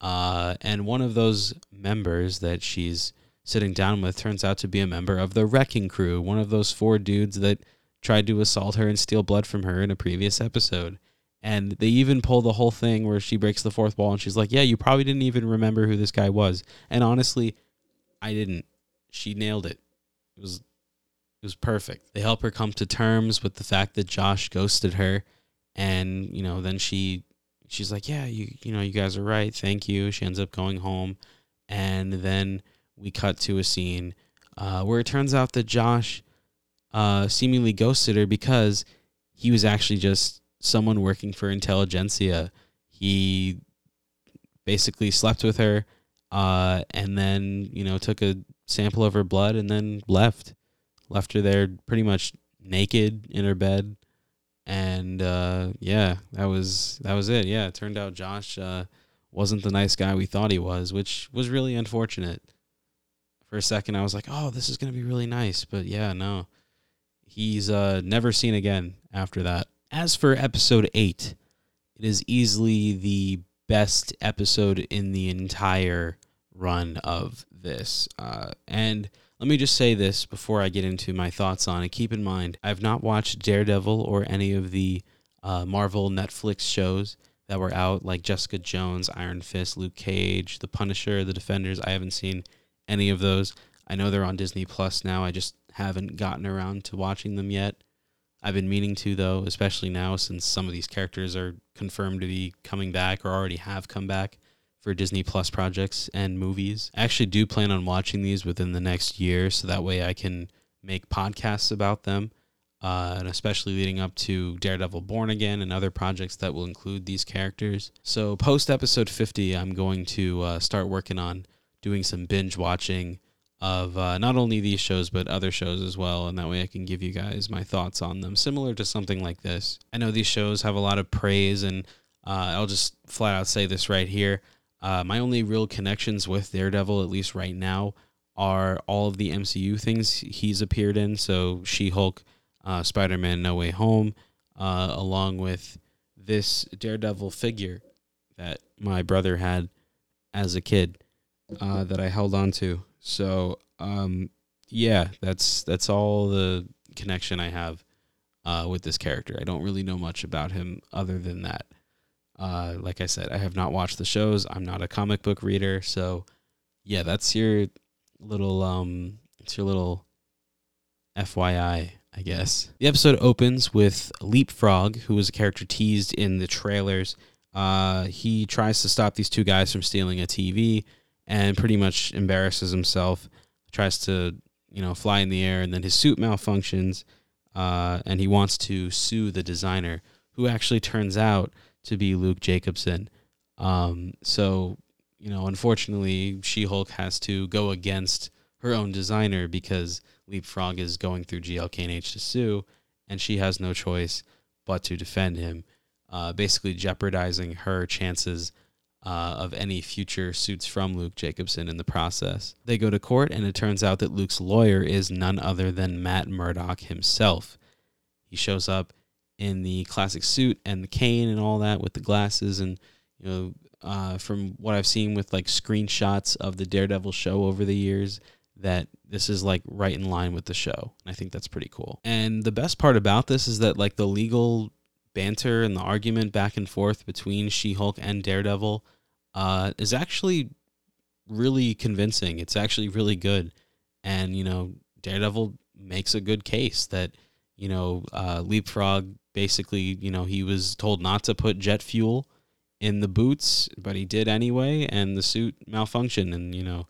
Uh, and one of those members that she's sitting down with turns out to be a member of the Wrecking Crew, one of those four dudes that tried to assault her and steal blood from her in a previous episode. And they even pull the whole thing where she breaks the fourth wall and she's like, Yeah, you probably didn't even remember who this guy was. And honestly, I didn't. She nailed it. It was it was perfect. They help her come to terms with the fact that Josh ghosted her and, you know, then she she's like, "Yeah, you you know, you guys are right. Thank you." She ends up going home, and then we cut to a scene uh, where it turns out that Josh uh, seemingly ghosted her because he was actually just someone working for intelligentsia. He basically slept with her, uh, and then you know took a sample of her blood and then left, left her there pretty much naked in her bed and uh, yeah, that was that was it. Yeah, it turned out Josh uh, wasn't the nice guy we thought he was, which was really unfortunate. For a second, I was like, "Oh, this is gonna be really nice," but yeah, no, he's uh, never seen again after that. As for episode eight, it is easily the best episode in the entire run of this, uh, and let me just say this before I get into my thoughts on it. Keep in mind, I've not watched Daredevil or any of the uh, Marvel Netflix shows that were out, like Jessica Jones, Iron Fist, Luke Cage, The Punisher, The Defenders. I haven't seen any of those. I know they're on Disney Plus now. I just haven't gotten around to watching them yet. I've been meaning to, though, especially now since some of these characters are confirmed to be coming back or already have come back for Disney Plus projects and movies. I actually do plan on watching these within the next year so that way I can make podcasts about them. Uh, and especially leading up to Daredevil Born Again and other projects that will include these characters. So, post episode 50, I'm going to uh, start working on doing some binge watching of uh, not only these shows, but other shows as well. And that way I can give you guys my thoughts on them, similar to something like this. I know these shows have a lot of praise, and uh, I'll just flat out say this right here. Uh, my only real connections with Daredevil, at least right now, are all of the MCU things he's appeared in. So She Hulk, uh, Spider Man No Way Home, uh, along with this Daredevil figure that my brother had as a kid uh, that I held on to. So um, yeah, that's that's all the connection I have uh, with this character. I don't really know much about him other than that. Uh, like I said, I have not watched the shows. I'm not a comic book reader, so yeah, that's your little um, it's your little FYI, I guess. The episode opens with Leapfrog, who was a character teased in the trailers. Uh, he tries to stop these two guys from stealing a TV and pretty much embarrasses himself. Tries to you know fly in the air, and then his suit malfunctions, uh, and he wants to sue the designer, who actually turns out to be Luke Jacobson. Um, so, you know, unfortunately, She Hulk has to go against her own designer because Leapfrog is going through GLK&H to sue, and she has no choice but to defend him, uh, basically jeopardizing her chances uh, of any future suits from Luke Jacobson in the process. They go to court, and it turns out that Luke's lawyer is none other than Matt Murdock himself. He shows up in the classic suit and the cane and all that with the glasses, and you know, uh, from what I've seen with like screenshots of the Daredevil show over the years, that this is like right in line with the show. And I think that's pretty cool. And the best part about this is that like the legal banter and the argument back and forth between She-Hulk and Daredevil uh, is actually really convincing. It's actually really good, and you know, Daredevil makes a good case that you know, uh, Leapfrog basically, you know, he was told not to put jet fuel in the boots, but he did anyway, and the suit malfunctioned, and you know,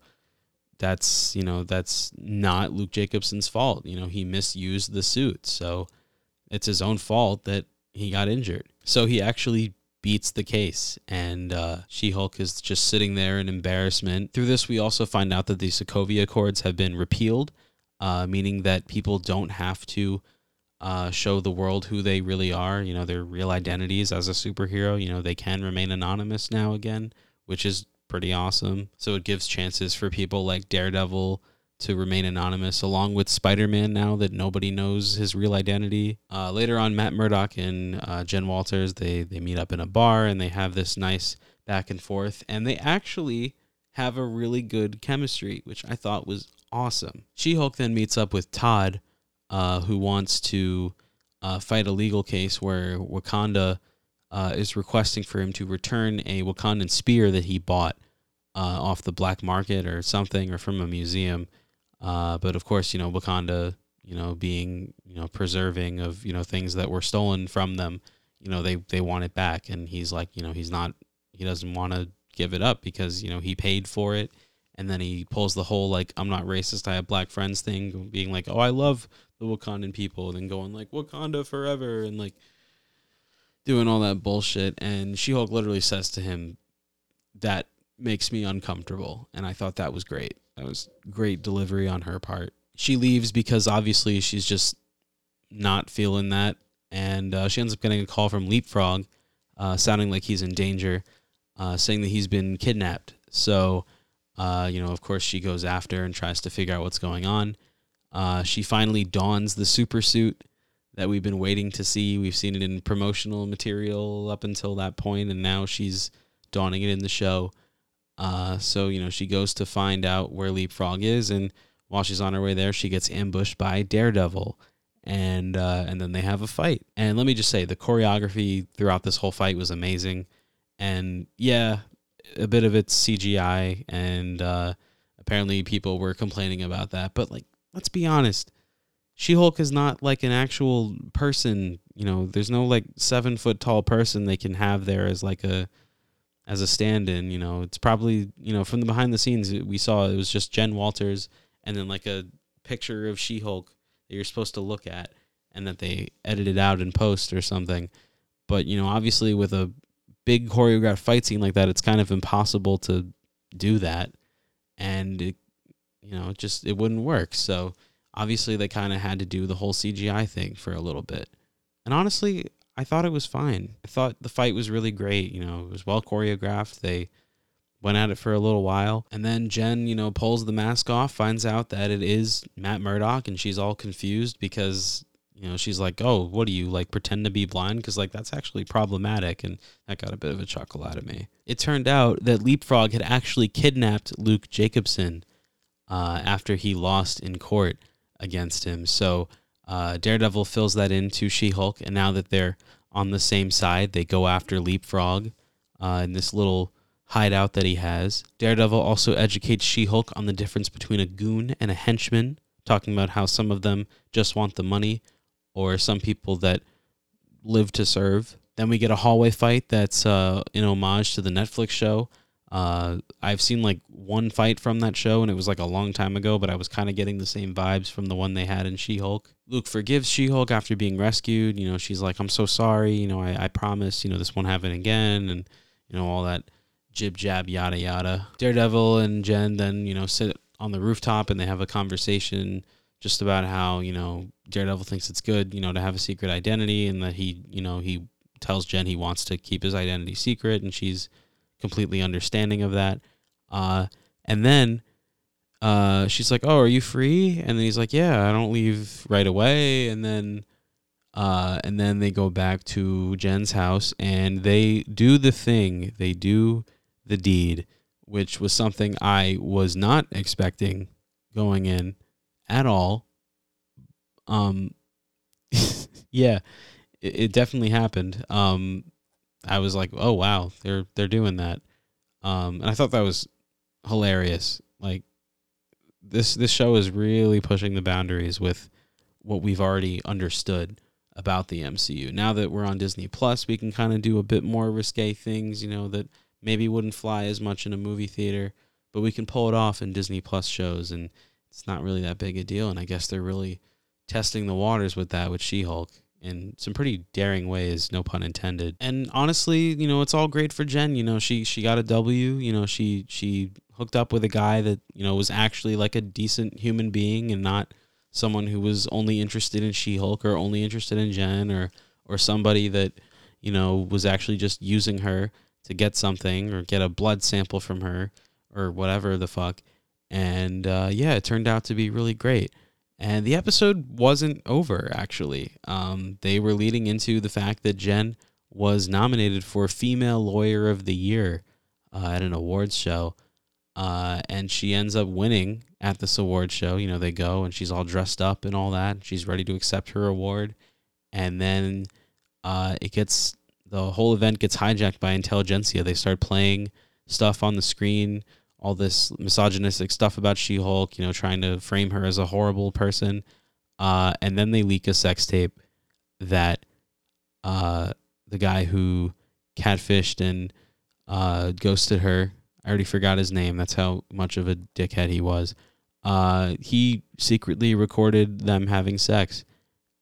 that's you know that's not Luke Jacobson's fault. You know, he misused the suit, so it's his own fault that he got injured. So he actually beats the case, and uh, She Hulk is just sitting there in embarrassment. Through this, we also find out that the Sokovia Accords have been repealed, uh, meaning that people don't have to uh, show the world who they really are, you know, their real identities as a superhero. You know, they can remain anonymous now again, which is pretty awesome. So it gives chances for people like Daredevil to remain anonymous, along with Spider Man now that nobody knows his real identity. Uh, later on, Matt Murdock and uh, Jen Walters they they meet up in a bar and they have this nice back and forth, and they actually have a really good chemistry, which I thought was awesome. She Hulk then meets up with Todd, uh, who wants to uh, fight a legal case where Wakanda uh, is requesting for him to return a Wakandan spear that he bought uh, off the black market or something or from a museum. Uh, but of course, you know, Wakanda, you know, being, you know, preserving of, you know, things that were stolen from them, you know, they, they want it back. And he's like, you know, he's not, he doesn't want to give it up because, you know, he paid for it. And then he pulls the whole, like, I'm not racist, I have black friends thing, being like, oh, I love the Wakandan people. And then going, like, Wakanda forever. And, like, doing all that bullshit. And She Hulk literally says to him, that makes me uncomfortable. And I thought that was great. That was great delivery on her part. She leaves because obviously she's just not feeling that. And uh, she ends up getting a call from Leapfrog, uh, sounding like he's in danger, uh, saying that he's been kidnapped. So, uh, you know, of course, she goes after and tries to figure out what's going on. Uh, she finally dons the super suit that we've been waiting to see. We've seen it in promotional material up until that point, and now she's donning it in the show. Uh, so you know she goes to find out where Leapfrog is, and while she's on her way there, she gets ambushed by Daredevil, and uh, and then they have a fight. And let me just say, the choreography throughout this whole fight was amazing. And yeah, a bit of it's CGI, and uh, apparently people were complaining about that. But like, let's be honest, She Hulk is not like an actual person. You know, there's no like seven foot tall person they can have there as like a as a stand-in. You know, it's probably you know from the behind the scenes we saw it was just Jen Walters and then like a picture of She-Hulk that you're supposed to look at, and that they edited out in post or something. But you know, obviously with a big choreographed fight scene like that, it's kind of impossible to do that, and it, you know, just it wouldn't work. So obviously they kind of had to do the whole CGI thing for a little bit. And honestly, I thought it was fine. I thought the fight was really great. You know, it was well choreographed. They went at it for a little while. And then Jen, you know, pulls the mask off, finds out that it is Matt Murdock, and she's all confused because, you know, she's like, oh, what do you like pretend to be blind? Because, like, that's actually problematic. And that got a bit of a chuckle out of me. It turned out that Leapfrog had actually kidnapped Luke Jacobson uh, after he lost in court against him. So, uh, Daredevil fills that in to She Hulk, and now that they're on the same side, they go after Leapfrog uh, in this little hideout that he has. Daredevil also educates She Hulk on the difference between a goon and a henchman, talking about how some of them just want the money, or some people that live to serve. Then we get a hallway fight that's uh, in homage to the Netflix show uh, I've seen like one fight from that show, and it was like a long time ago, but I was kind of getting the same vibes from the one they had in She Hulk. Luke forgives She Hulk after being rescued. You know, she's like, I'm so sorry. You know, I, I promise, you know, this won't happen again. And, you know, all that jib jab yada yada. Daredevil and Jen then you know sit on the rooftop and they have a conversation just about how you know Daredevil thinks it's good you know to have a secret identity and that he you know he tells Jen he wants to keep his identity secret and she's completely understanding of that. Uh, and then uh, she's like, "Oh, are you free?" And then he's like, "Yeah, I don't leave right away." And then uh, and then they go back to Jen's house and they do the thing. They do the deed, which was something I was not expecting going in at all. Um, [LAUGHS] yeah, it, it definitely happened. Um, I was like, oh wow, they're they're doing that. Um, and I thought that was hilarious. Like this this show is really pushing the boundaries with what we've already understood about the MCU. Now that we're on Disney Plus, we can kind of do a bit more risque things, you know, that maybe wouldn't fly as much in a movie theater, but we can pull it off in Disney Plus shows and it's not really that big a deal and I guess they're really testing the waters with that with She-Hulk in some pretty daring ways, no pun intended. And honestly, you know, it's all great for Jen. You know, she she got a W. You know, she she hooked up with a guy that you know was actually like a decent human being and not someone who was only interested in She-Hulk or only interested in Jen or or somebody that you know was actually just using her to get something or get a blood sample from her or whatever the fuck. And uh, yeah, it turned out to be really great. And the episode wasn't over, actually. Um, they were leading into the fact that Jen was nominated for Female Lawyer of the Year uh, at an awards show. Uh, and she ends up winning at this award show. You know, they go and she's all dressed up and all that. She's ready to accept her award. And then uh, it gets the whole event gets hijacked by intelligentsia. They start playing stuff on the screen all this misogynistic stuff about She Hulk, you know, trying to frame her as a horrible person. Uh, and then they leak a sex tape that uh, the guy who catfished and uh, ghosted her, I already forgot his name. That's how much of a dickhead he was. Uh, he secretly recorded them having sex,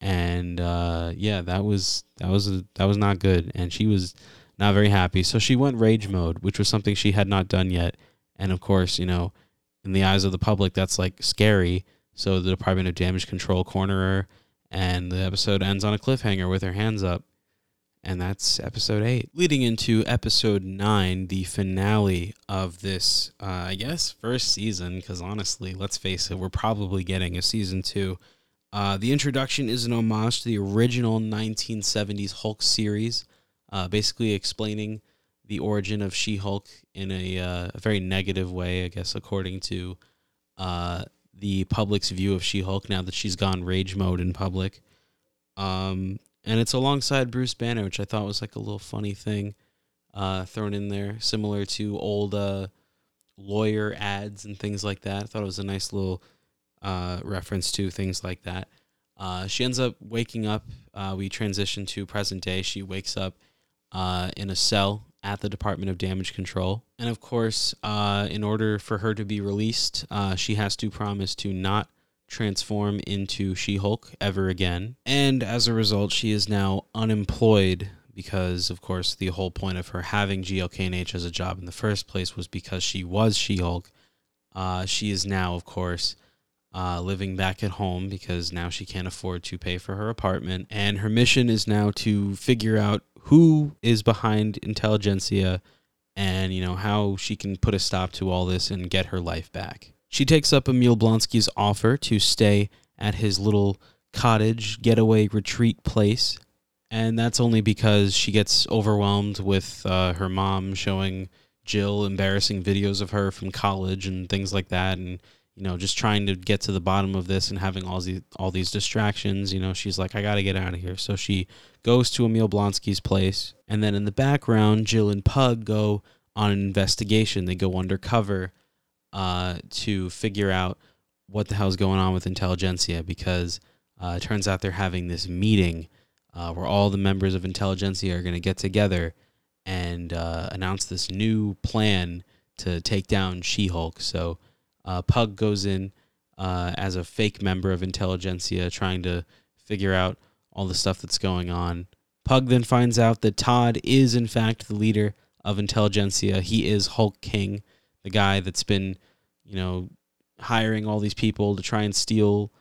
and uh, yeah, that was that was a, that was not good. And she was not very happy. So she went rage mode, which was something she had not done yet and of course, you know, in the eyes of the public, that's like scary. So the Department of Damage Control corner her, and the episode ends on a cliffhanger with her hands up. And that's episode eight. Leading into episode nine, the finale of this, uh, I guess, first season, because honestly, let's face it, we're probably getting a season two. Uh, the introduction is an homage to the original 1970s Hulk series, uh, basically explaining the origin of She-Hulk in a, uh, a very negative way, I guess, according to uh, the public's view of She-Hulk now that she's gone rage mode in public. Um, and it's alongside Bruce Banner, which I thought was like a little funny thing uh, thrown in there, similar to old uh, lawyer ads and things like that. I thought it was a nice little uh, reference to things like that. Uh, she ends up waking up. We transition to present day. She wakes up in a cell at the Department of Damage Control. And of course, uh, in order for her to be released, uh, she has to promise to not transform into She Hulk ever again. And as a result, she is now unemployed because, of course, the whole point of her having GLK&H as a job in the first place was because she was She Hulk. Uh, she is now, of course, uh, living back at home because now she can't afford to pay for her apartment. And her mission is now to figure out who is behind intelligentsia and you know how she can put a stop to all this and get her life back. She takes up Emil Blonsky's offer to stay at his little cottage getaway retreat place, and that's only because she gets overwhelmed with uh, her mom showing Jill embarrassing videos of her from college and things like that, and you know, just trying to get to the bottom of this and having all these all these distractions. You know, she's like, I got to get out of here. So she goes to Emil Blonsky's place, and then in the background, Jill and Pug go on an investigation. They go undercover uh, to figure out what the hell's going on with intelligentsia because uh, it turns out they're having this meeting uh, where all the members of intelligentsia are to get together and uh, announce this new plan to take down She-Hulk. So uh, Pug goes in uh, as a fake member of intelligentsia, trying to figure out all the stuff that's going on. Pug then finds out that Todd is, in fact, the leader of intelligentsia. He is Hulk King, the guy that's been, you know, hiring all these people to try and steal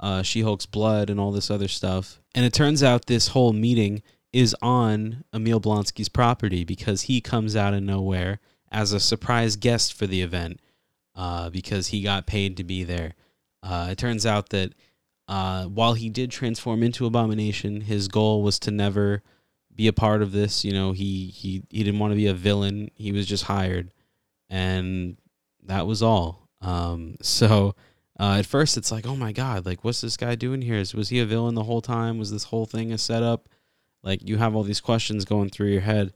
uh, She Hulk's blood and all this other stuff. And it turns out this whole meeting is on Emil Blonsky's property because he comes out of nowhere as a surprise guest for the event uh, because he got paid to be there. Uh, it turns out that uh, while he did transform into Abomination, his goal was to never be a part of this. You know, he he he didn't want to be a villain. He was just hired, and that was all. Um, [LAUGHS] so uh, at first, it's like, oh my god, like what's this guy doing here? Is, was he a villain the whole time? Was this whole thing a setup? Like you have all these questions going through your head,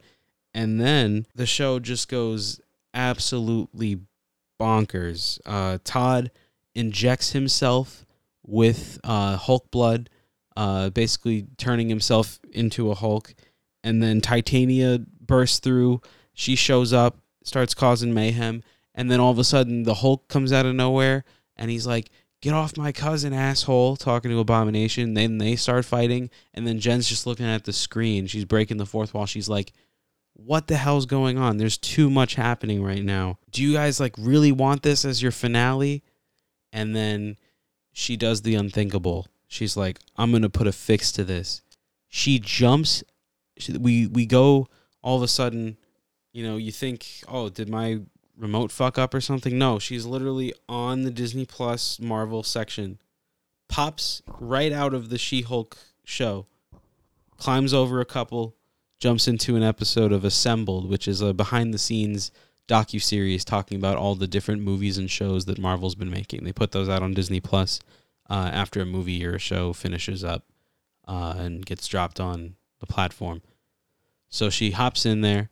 and then the show just goes absolutely bonkers. Uh, Todd injects himself with uh, Hulk blood, uh, basically turning himself into a Hulk. And then Titania bursts through. She shows up, starts causing mayhem. And then all of a sudden, the Hulk comes out of nowhere and he's like, Get off my cousin, asshole, talking to Abomination. Then they start fighting. And then Jen's just looking at the screen. She's breaking the fourth wall. She's like, what the hell's going on? There's too much happening right now. Do you guys like really want this as your finale? And then she does the unthinkable. She's like, I'm going to put a fix to this. She jumps we we go all of a sudden, you know, you think, "Oh, did my remote fuck up or something?" No, she's literally on the Disney Plus Marvel section. Pops right out of the She-Hulk show. Climbs over a couple, jumps into an episode of Assembled, which is a behind the scenes docu series talking about all the different movies and shows that Marvel's been making. They put those out on Disney Plus uh, after a movie or a show finishes up uh, and gets dropped on the platform. So she hops in there,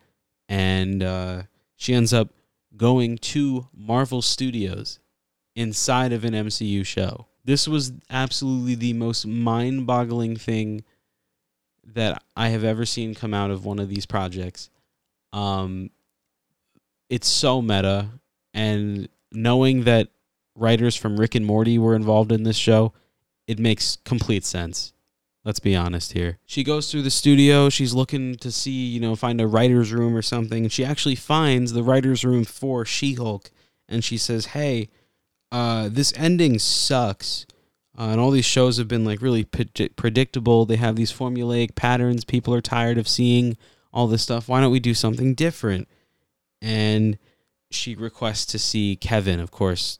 and uh, she ends up going to Marvel Studios inside of an MCU show. This was absolutely the most mind-boggling thing that I have ever seen come out of one of these projects. Um, it's so meta, and knowing that writers from Rick and Morty were involved in this show, it makes complete sense. Let's be honest here. She goes through the studio. She's looking to see, you know, find a writer's room or something. And she actually finds the writer's room for She Hulk. And she says, Hey, uh, this ending sucks. Uh, and all these shows have been like really predictable. They have these formulaic patterns. People are tired of seeing all this stuff. Why don't we do something different? And she requests to see Kevin. Of course,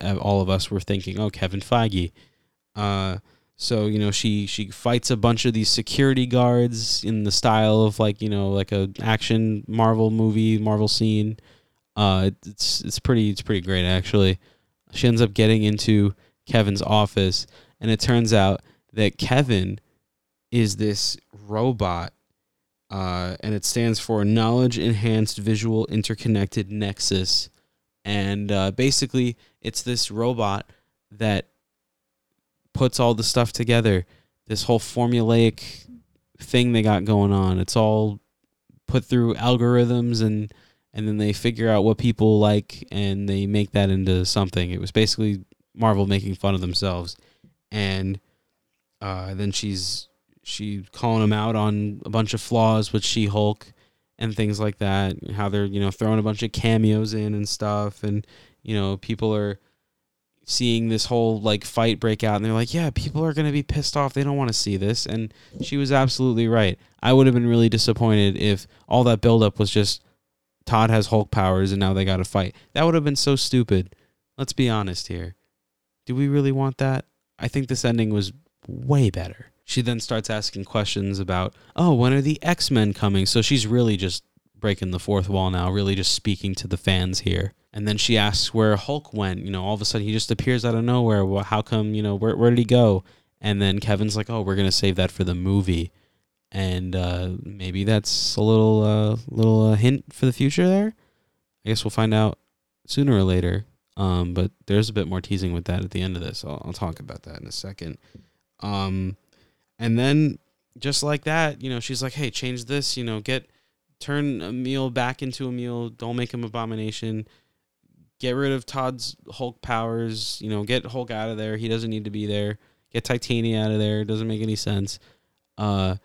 uh, all of us were thinking, oh, Kevin Feige. Uh, so you know, she she fights a bunch of these security guards in the style of like you know like a action Marvel movie, Marvel scene. Uh, it's it's pretty it's pretty great actually. She ends up getting into Kevin's office, and it turns out that Kevin is this robot, uh, and it stands for Knowledge Enhanced Visual Interconnected Nexus. And uh, basically, it's this robot that puts all the stuff together. This whole formulaic thing they got going on. It's all put through algorithms and and then they figure out what people like and they make that into something. It was basically Marvel making fun of themselves, and uh, then she's she calling them out on a bunch of flaws with She Hulk and things like that. How they're you know throwing a bunch of cameos in and stuff, and you know people are seeing this whole like fight break out and they're like yeah people are going to be pissed off. They don't want to see this. And she was absolutely right. I would have been really disappointed if all that buildup was just todd has hulk powers and now they got to fight. That would have been so stupid. Let's be honest here do we really want that? I think this ending was way better. She then starts asking questions about, oh, when are the X Men coming? So she's really just breaking the fourth wall now, really just speaking to the fans here. And then she asks where Hulk went. You know, all of a sudden he just appears out of nowhere. Well, how come, you know, where, where did he go? And then Kevin's like, oh, we're going to save that for the movie. And uh, maybe that's a little, uh, little uh, hint for the future there. I guess we'll find out sooner or later. Um, but there's a bit more teasing with that at the end of this. I'll, I'll talk about that in a second. Um, and then just like that, you know, she's like, "Hey, change this. You know, get turn Emil back into Emil. Don't make him abomination. Get rid of Todd's Hulk powers. You know, get Hulk out of there. He doesn't need to be there. Get Titania out of there. It doesn't make any sense." Uh,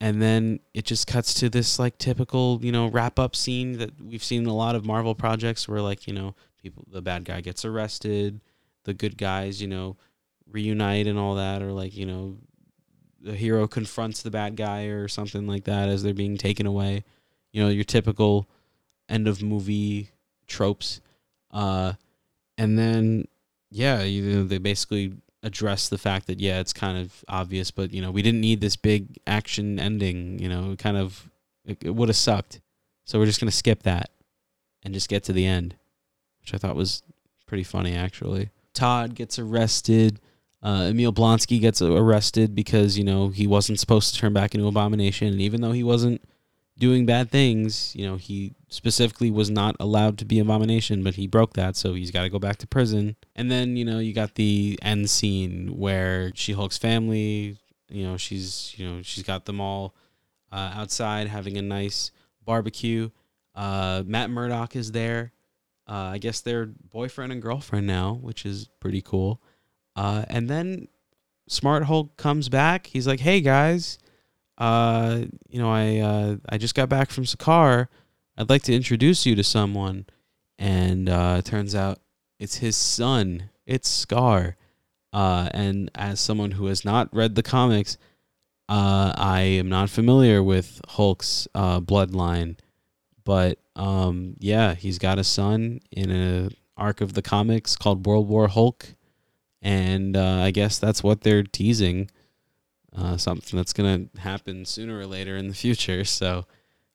and then it just cuts to this like typical you know wrap up scene that we've seen a lot of Marvel projects where like you know people the bad guy gets arrested, the good guys you know reunite and all that, or like you know the hero confronts the bad guy or something like that as they're being taken away. You know your typical end of movie tropes. Uh, and then yeah, you know, they basically address the fact that yeah, it's kind of obvious, but you know, we didn't need this big action ending. You know, kind of it, it would have sucked. So we're just gonna skip that and just get to the end, which I thought was pretty funny actually. Todd gets arrested. Uh, Emil Blonsky gets arrested because you know he wasn't supposed to turn back into Abomination, and even though he wasn't doing bad things. You know, he specifically was not allowed to be abomination, but he broke that, so he's got to go back to prison. And then you know you got the end scene where She Hulk's family, you know, she's you know she's got them all uh, outside having a nice barbecue. Uh, Matt Murdock is there. Uh, I guess they're boyfriend and girlfriend now, which is pretty cool. Uh, and then Smart Hulk comes back. He's like, "Hey guys." uh, you know, I uh, I just got back from Sakaar. I'd like to introduce you to someone, and uh, it turns out it's his son. It's Skaar. Uh, and as someone who has not read the comics, I am not familiar with Hulk's bloodline, but um, yeah, he's got a son in a arc of the comics called World War Hulk, and uh, I guess that's what they're teasing uh, something that's to happen sooner or later in the future. So,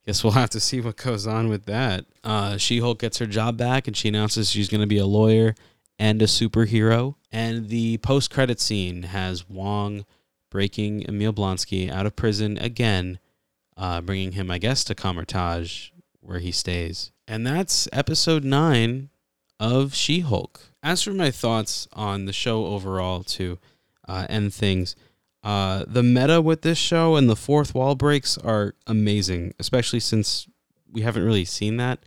guess we'll have to see what goes on with that. Uh, she Hulk gets her job back and she announces she's going to be a lawyer and a superhero. And the post credit scene has Wong breaking Emil Blonsky out of prison again, uh, bringing him, I guess, to Kamar-Taj, where he stays. And that's episode nine of She Hulk. As for my thoughts on the show overall, to uh, end things, uh, the meta with this show and the fourth wall breaks are amazing, especially since we haven't really seen that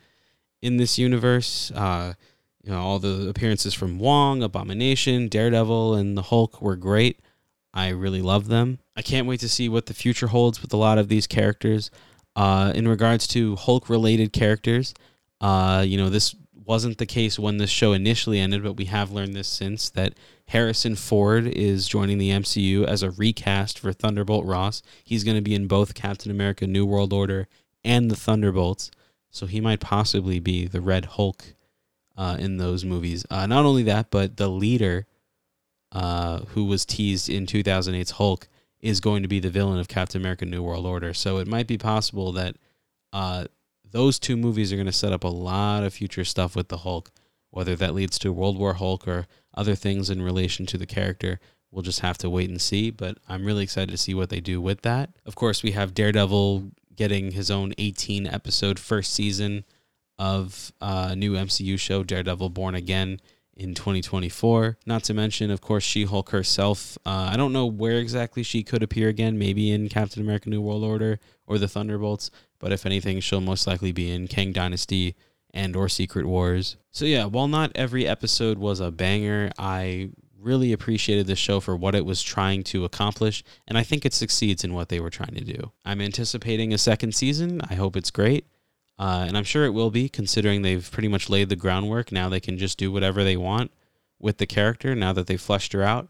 in this universe. Uh, you know, all the appearances from Wong, Abomination, Daredevil, and the Hulk were great. I really love them. I can't wait to see what the future holds with a lot of these characters. Uh, in regards to Hulk related characters, uh, you know, this wasn't the case when this show initially ended, but we have learned this since that Harrison Ford is joining the MCU as a recast for Thunderbolt Ross. He's going to be in both Captain America New World Order and the Thunderbolts. So he might possibly be the Red Hulk uh, in those movies. Uh, not only that, but the leader uh, who was teased in 2008's Hulk is going to be the villain of Captain America New World Order. So it might be possible that uh, those two movies are going to set up a lot of future stuff with the Hulk. Whether that leads to World War Hulk or other things in relation to the character, we'll just have to wait and see. But I'm really excited to see what they do with that. Of course, we have Daredevil getting his own 18 episode first season of a new MCU show, Daredevil Born Again, in 2024. Not to mention, of course, She Hulk herself. Uh, I don't know where exactly she could appear again, maybe in Captain America New World Order or the Thunderbolts, but if anything, she'll most likely be in Kang Dynasty and or Secret Wars. So yeah, while not every episode was a banger, I really appreciated the show for what it was trying to accomplish, and I think it succeeds in what they were trying to do. I'm anticipating a second season. I hope it's great. Uh, and I'm sure it will be, considering they've pretty much laid the groundwork. Now they can just do whatever they want with the character now that they've fleshed her out.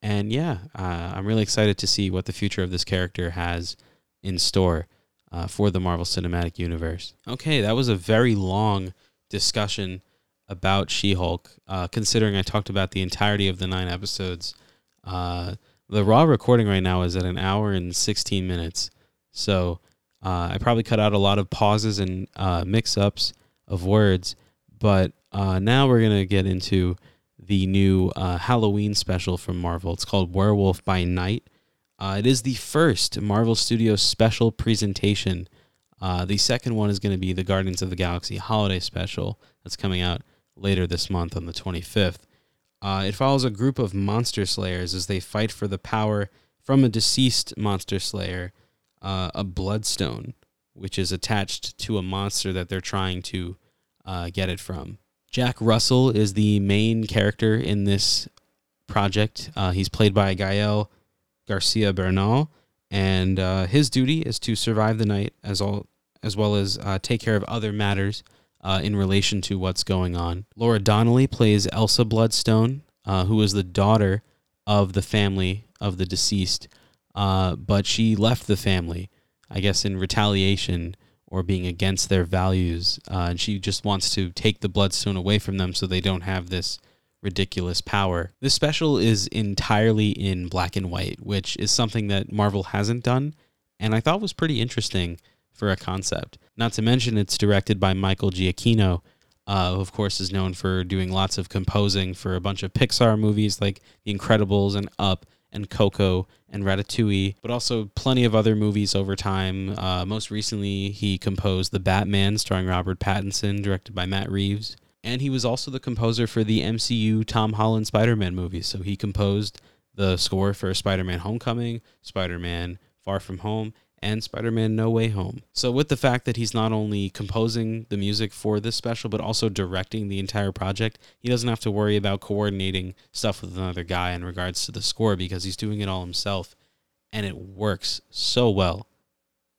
And yeah, uh, I'm really excited to see what the future of this character has in store uh, for the Marvel Cinematic Universe. Okay, that was a very long discussion about She Hulk, uh, considering I talked about the entirety of the nine episodes. Uh, the raw recording right now is at an hour and 16 minutes. So uh, I probably cut out a lot of pauses and uh, mix ups of words. But uh, now we're going to get into the new Halloween special from Marvel. It's called Werewolf by Night. Uh, it is the first Marvel Studios special presentation. Uh, the second one is going to be the Guardians of the Galaxy holiday special that's coming out later this month on the 25th. Uh, it follows a group of monster slayers as they fight for the power from a deceased monster slayer, uh, a bloodstone, which is attached to a monster that they're trying to uh, get it from. Jack Russell is the main character in this project. Uh, he's played by Gael Garcia Bernal, and uh, his duty is to survive the night as all as well as uh, take care of other matters uh, in relation to what's going on. Laura Donnelly plays Elsa Bloodstone, who is the daughter of the family of the deceased, uh, but she left the family, I guess, in retaliation or being against their values, uh, and she just wants to take the Bloodstone away from them so they don't have this ridiculous power. This special is entirely in black and white, which is something that Marvel hasn't done, and I thought was pretty interesting for a concept. Not to mention, it's directed by Michael Giacchino, uh, who, of course, is known for doing lots of composing for a bunch of Pixar movies like The Incredibles and Up and Coco and Ratatouille, but also plenty of other movies over time. Uh, most recently, he composed The Batman, starring Robert Pattinson, directed by Matt Reeves. And he was also the composer for the MCU Tom Holland Spider Man movies. So he composed the score for Spider Man Homecoming, Spider Man Far From Home, and Spider Man No Way Home. So, with the fact that he's not only composing the music for this special, but also directing the entire project, he doesn't have to worry about coordinating stuff with another guy in regards to the score because he's doing it all himself. And it works so well.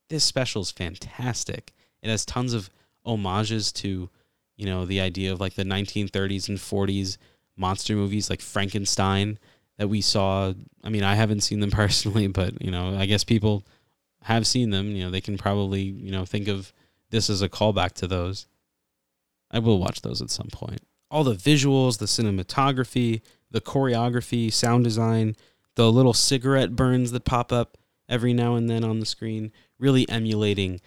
This special is fantastic. It has tons of homages to, you know, the idea of like the 1930s and 40s monster movies like Frankenstein that we saw. I mean, I haven't seen them [LAUGHS] personally, but, you know, I guess people have seen them, you know, they can probably, you know, think of this as a callback to those. I will watch those at some point. All the visuals, the cinematography, the choreography, sound design, the little cigarette burns that pop up every now and then on the screen, really emulating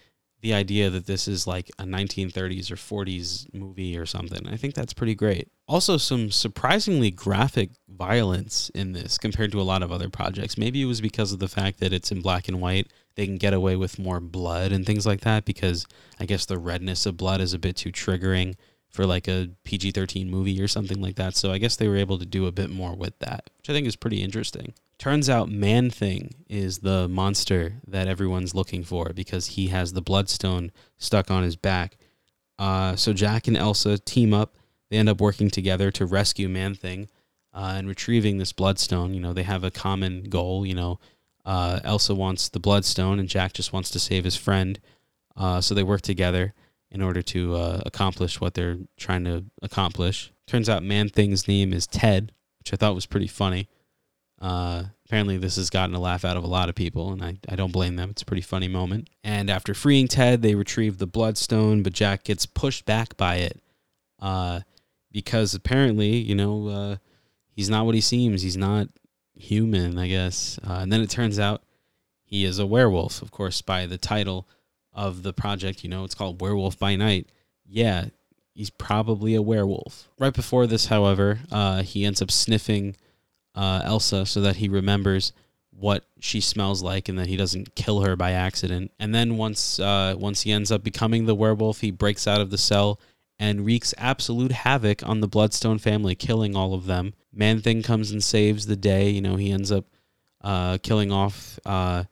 the idea that this is like a 1930s or 40s movie or something. I think that's pretty great. Also, some surprisingly graphic violence in this compared to a lot of other projects. Maybe it was because of the fact that it's in black and white. They can get away with more blood and things like that because I guess the redness of blood is a bit too triggering for like a PG 13 movie or something like that. So I guess they were able to do a bit more with that, which I think is pretty interesting. Turns out Man Thing is the monster that everyone's looking for because he has the bloodstone stuck on his back. Uh, so Jack and Elsa team up. They end up working together to rescue Man Thing uh, and retrieving this bloodstone. You know, they have a common goal. You know, uh, Elsa wants the bloodstone and Jack just wants to save his friend. Uh, so they work together in order to uh, accomplish what they're trying to accomplish. Turns out Man Thing's name is Ted, which I thought was pretty funny. Uh, apparently, this has gotten a laugh out of a lot of people, and I, I don't blame them. It's a pretty funny moment. And after freeing Ted, they retrieve the Bloodstone, but Jack gets pushed back by it uh, because apparently, you know, uh, he's not what he seems. He's not human, I guess. Uh, and then it turns out he is a werewolf, of course, by the title of the project. You know, it's called Werewolf by Night. Yeah, he's probably a werewolf. Right before this, however, uh, he ends up sniffing uh, Elsa so that he remembers what she smells like and that he doesn't kill her by accident. And then once uh, once he ends up becoming the werewolf, he breaks out of the cell and wreaks absolute havoc on the Bloodstone family, killing all of them. Man Thing comes and saves the day. You know, he ends up uh, killing off uh,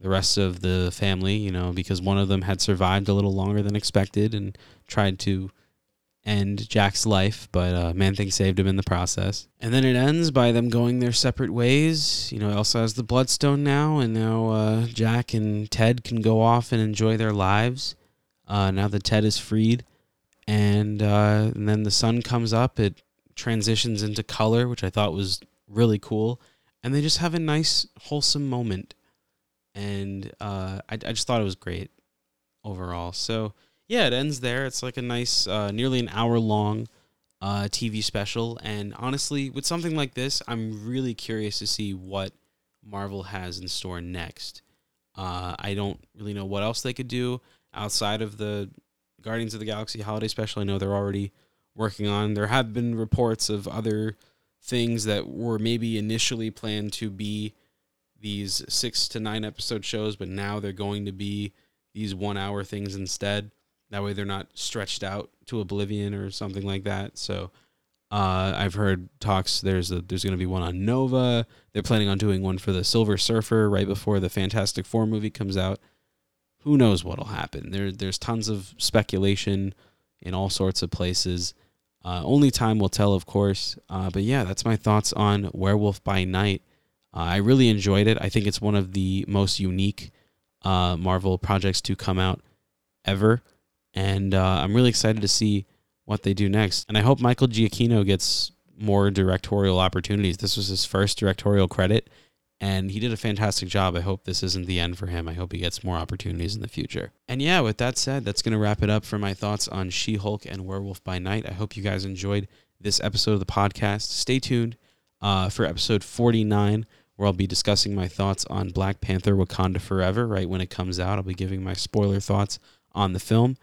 the rest of the family, you know, because one of them had survived a little longer than expected and tried to end Jack's life, but uh, Man Thing saved him in the process. And then it ends by them going their separate ways. You know, Elsa has the Bloodstone now, and now uh, Jack and Ted can go off and enjoy their lives. Uh, now that Ted is freed, and, uh, and then the sun comes up, it transitions into color, which I thought was really cool, and they just have a nice, wholesome moment. And uh, I, I just thought it was great overall. So yeah, it ends there. It's like a nice, uh, nearly an hour long uh, TV special. And honestly, with something like this, I'm really curious to see what Marvel has in store next. Uh, I don't really know what else they could do outside of the Guardians of the Galaxy holiday special. I know they're already working on. There have been reports of other things that were maybe initially planned to be these six to nine episode shows, but now they're going to be these one hour things instead. That way they're not stretched out to oblivion or something like that. So uh, I've heard talks. There's a, there's going to be one on Nova. They're planning on doing one for the Silver Surfer right before the Fantastic Four movie comes out. Who knows what'll happen? There there's tons of speculation in all sorts of places. Uh, only time will tell, of course. Uh, but yeah, that's my thoughts on Werewolf by Night. I really enjoyed it. I think it's one of the most unique uh, Marvel projects to come out ever, and uh, I'm really excited to see what they do next. And I hope Michael Giacchino gets more directorial opportunities. This was his first directorial credit, and he did a fantastic job. I hope this isn't the end for him. I hope he gets more opportunities in the future. And yeah, with that said, that's going to wrap it up for my thoughts on She Hulk and Werewolf by Night. I hope you guys enjoyed this episode of the podcast. Stay tuned uh, for episode 49, where I'll be discussing my thoughts on Black Panther Wakanda Forever right when it comes out. I'll be giving my spoiler thoughts on the film.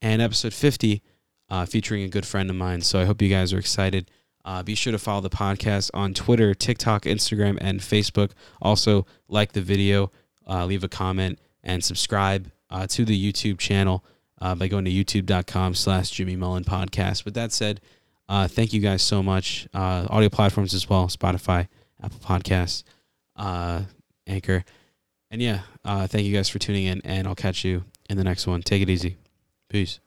And episode 50, uh, featuring a good friend of mine. So I hope you guys are excited. Uh, be sure to follow the podcast on Twitter, TikTok, Instagram, and Facebook. Also, like the video, uh, leave a comment, and subscribe uh, to the YouTube channel uh, by going to youtube.com slash Jimmy Mullen Podcast. With that said, uh, thank you guys so much. Uh, audio platforms as well, Spotify, Apple Podcasts, Anchor. And yeah, uh, thank you guys for tuning in, and I'll catch you in the next one. Take it easy. Peace.